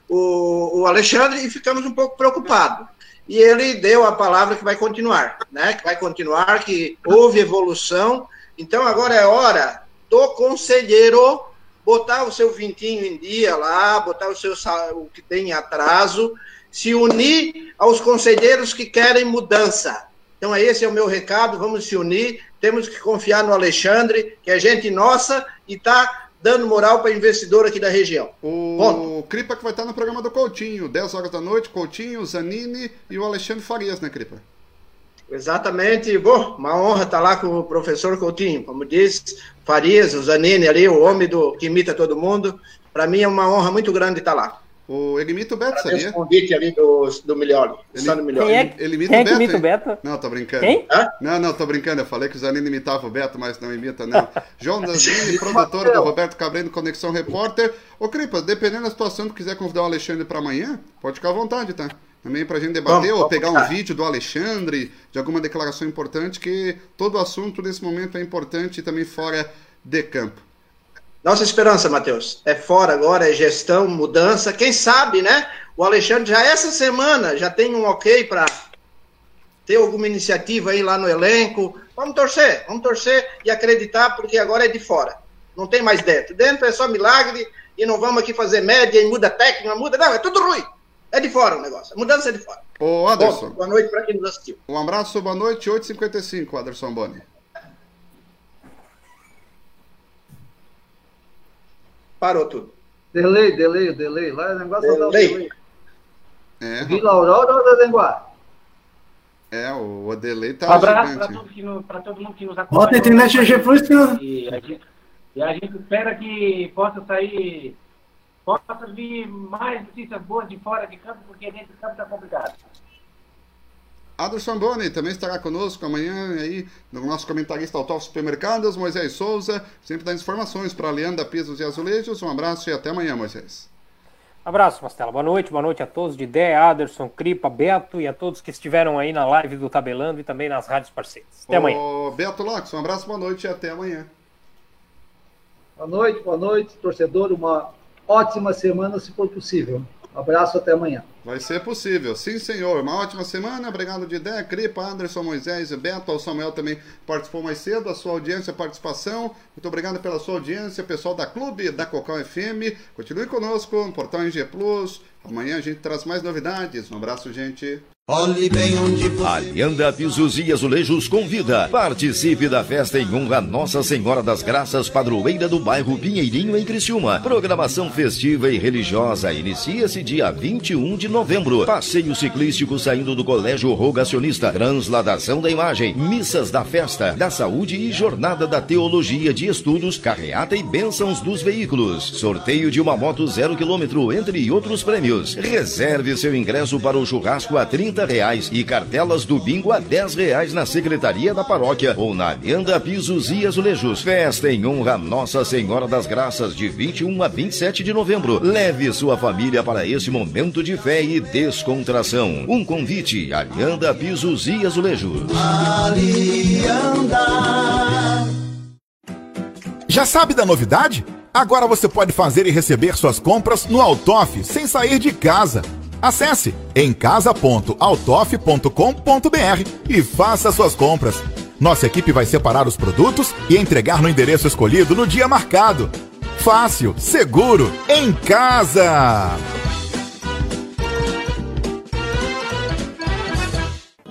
o, o Alexandre e ficamos um pouco preocupados. E ele deu a palavra que vai continuar, né? Que vai continuar, que houve evolução. Então agora é hora do conselheiro botar o seu vintinho em dia lá, botar o seu o que tem atraso se unir aos conselheiros que querem mudança. Então, esse é o meu recado. Vamos se unir. Temos que confiar no Alexandre, que é gente nossa e está dando moral para investidor aqui da região. O Ponto. Cripa que vai estar no programa do Coutinho, 10 horas da noite, Coutinho, Zanini e o Alexandre Farias, né, Cripa? Exatamente. Bom, uma honra estar lá com o professor Coutinho. Como disse, Farias, o Zanini ali, o homem do, que imita todo mundo. Para mim é uma honra muito grande estar lá. O, ele imita o Beto, sabia? o convite ali do, do Milioli. Ele, do Milioli. Quem é, ele imita quem o Beto, é que imita o Beto? Não, tô brincando. Quem? Hã? Não, não, tô brincando. Eu falei que o Zanini imitava o Beto, mas não imita, não. João Danzini, produtor do Roberto Cabreno, Conexão Repórter. Ô, Cripa, dependendo da situação, tu quiser convidar o Alexandre para amanhã, pode ficar à vontade, tá? Também pra gente debater vamos, ou pegar um vídeo do Alexandre, de alguma declaração importante, que todo assunto nesse momento é importante e também fora de campo. Nossa esperança, Matheus, é fora agora, é gestão, mudança. Quem sabe, né? O Alexandre já essa semana já tem um ok para ter alguma iniciativa aí lá no elenco. Vamos torcer, vamos torcer e acreditar, porque agora é de fora. Não tem mais dentro. Dentro é só milagre e não vamos aqui fazer média e muda técnica, muda. Não, é tudo ruim. É de fora o negócio. A mudança é de fora. Ô, Anderson. Bom, boa noite para quem nos assistiu. Um abraço, boa noite, 8h55, Anderson Boni. Parou tudo. Delay, delay, delay. Lá o negócio delay. dá delay. É. Vila Aurora ou Dedenguá? É, o, o delay tá Um abraço para todo, todo, mundo que nos acompanha. Bota a internet GG Plus que... E a, gente, e a gente espera que possa sair, possa vir mais notícias boas de fora de campo, porque dentro de campo está complicado. Aderson Boni também estará conosco amanhã aí no nosso comentarista Autógrafo Supermercados, Moisés Souza, sempre dá informações para a Leanda Pisos e Azulejos. Um abraço e até amanhã, Moisés. Abraço, Mastela. Boa noite, boa noite a todos de Dé, Aderson, Cripa, Beto e a todos que estiveram aí na live do Tabelando e também nas rádios parceiras. Até Ô, amanhã. Beto Locks, um abraço, boa noite e até amanhã. Boa noite, boa noite, torcedor. Uma ótima semana, se for possível. Um abraço, até amanhã. Vai ser possível, sim senhor. Uma ótima semana, obrigado ideia, Cripa, Anderson, Moisés e Beto. O Samuel também participou mais cedo, a sua audiência, participação. Muito obrigado pela sua audiência, pessoal da Clube, da Cocão FM. Continue conosco no Portal NG Plus. Amanhã a gente traz mais novidades. Um abraço, gente. Olhe bem onde você... Alianda Pisos e Azulejos convida. Participe da festa em honra Nossa Senhora das Graças, padroeira do bairro Pinheirinho, em Criciúma. Programação festiva e religiosa inicia-se dia 21 de novembro. Passeio ciclístico saindo do Colégio Rogacionista. Transladação da imagem. Missas da festa, da saúde e jornada da teologia de estudos, carreata e bênçãos dos veículos. Sorteio de uma moto zero quilômetro, entre outros prêmios. Reserve seu ingresso para o churrasco a 30 reais e cartelas do bingo a 10 reais na Secretaria da Paróquia ou na Alianda Pisos e Azulejos. Festa em honra a Nossa Senhora das Graças de 21 a 27 de novembro. Leve sua família para esse momento de fé e descontração. Um convite, Alianda Pisos e Azulejos. Alianda. Já sabe da novidade? Agora você pode fazer e receber suas compras no Altoff sem sair de casa. Acesse em casa.autof.com.br e faça suas compras. Nossa equipe vai separar os produtos e entregar no endereço escolhido no dia marcado. Fácil, seguro, em casa!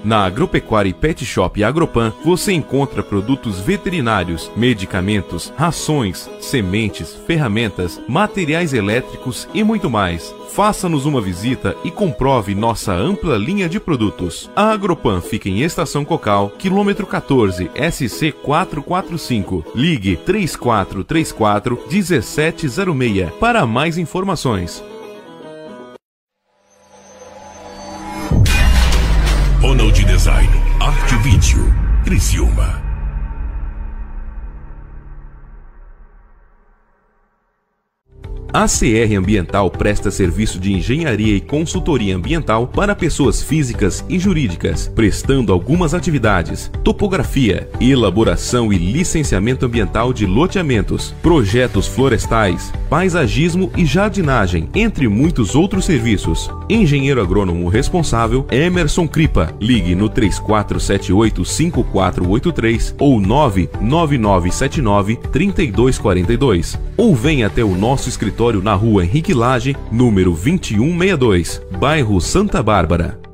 Na Agropecuária Pet Shop Agropan você encontra produtos veterinários, medicamentos, rações, sementes, ferramentas, materiais elétricos e muito mais. Faça-nos uma visita e comprove nossa ampla linha de produtos. A Agropan fica em Estação Cocal, quilômetro 14, SC 445. Ligue 3434 1706 para mais informações. Design, Arte Vídeo, Criciúma. A CR Ambiental presta serviço de engenharia e consultoria ambiental para pessoas físicas e jurídicas, prestando algumas atividades: topografia, elaboração e licenciamento ambiental de loteamentos, projetos florestais, paisagismo e jardinagem, entre muitos outros serviços. Engenheiro agrônomo responsável Emerson Cripa. Ligue no 3478-5483 ou 99979 3242 ou venha até o nosso escritório na rua Henrique Lage, número 2162, bairro Santa Bárbara.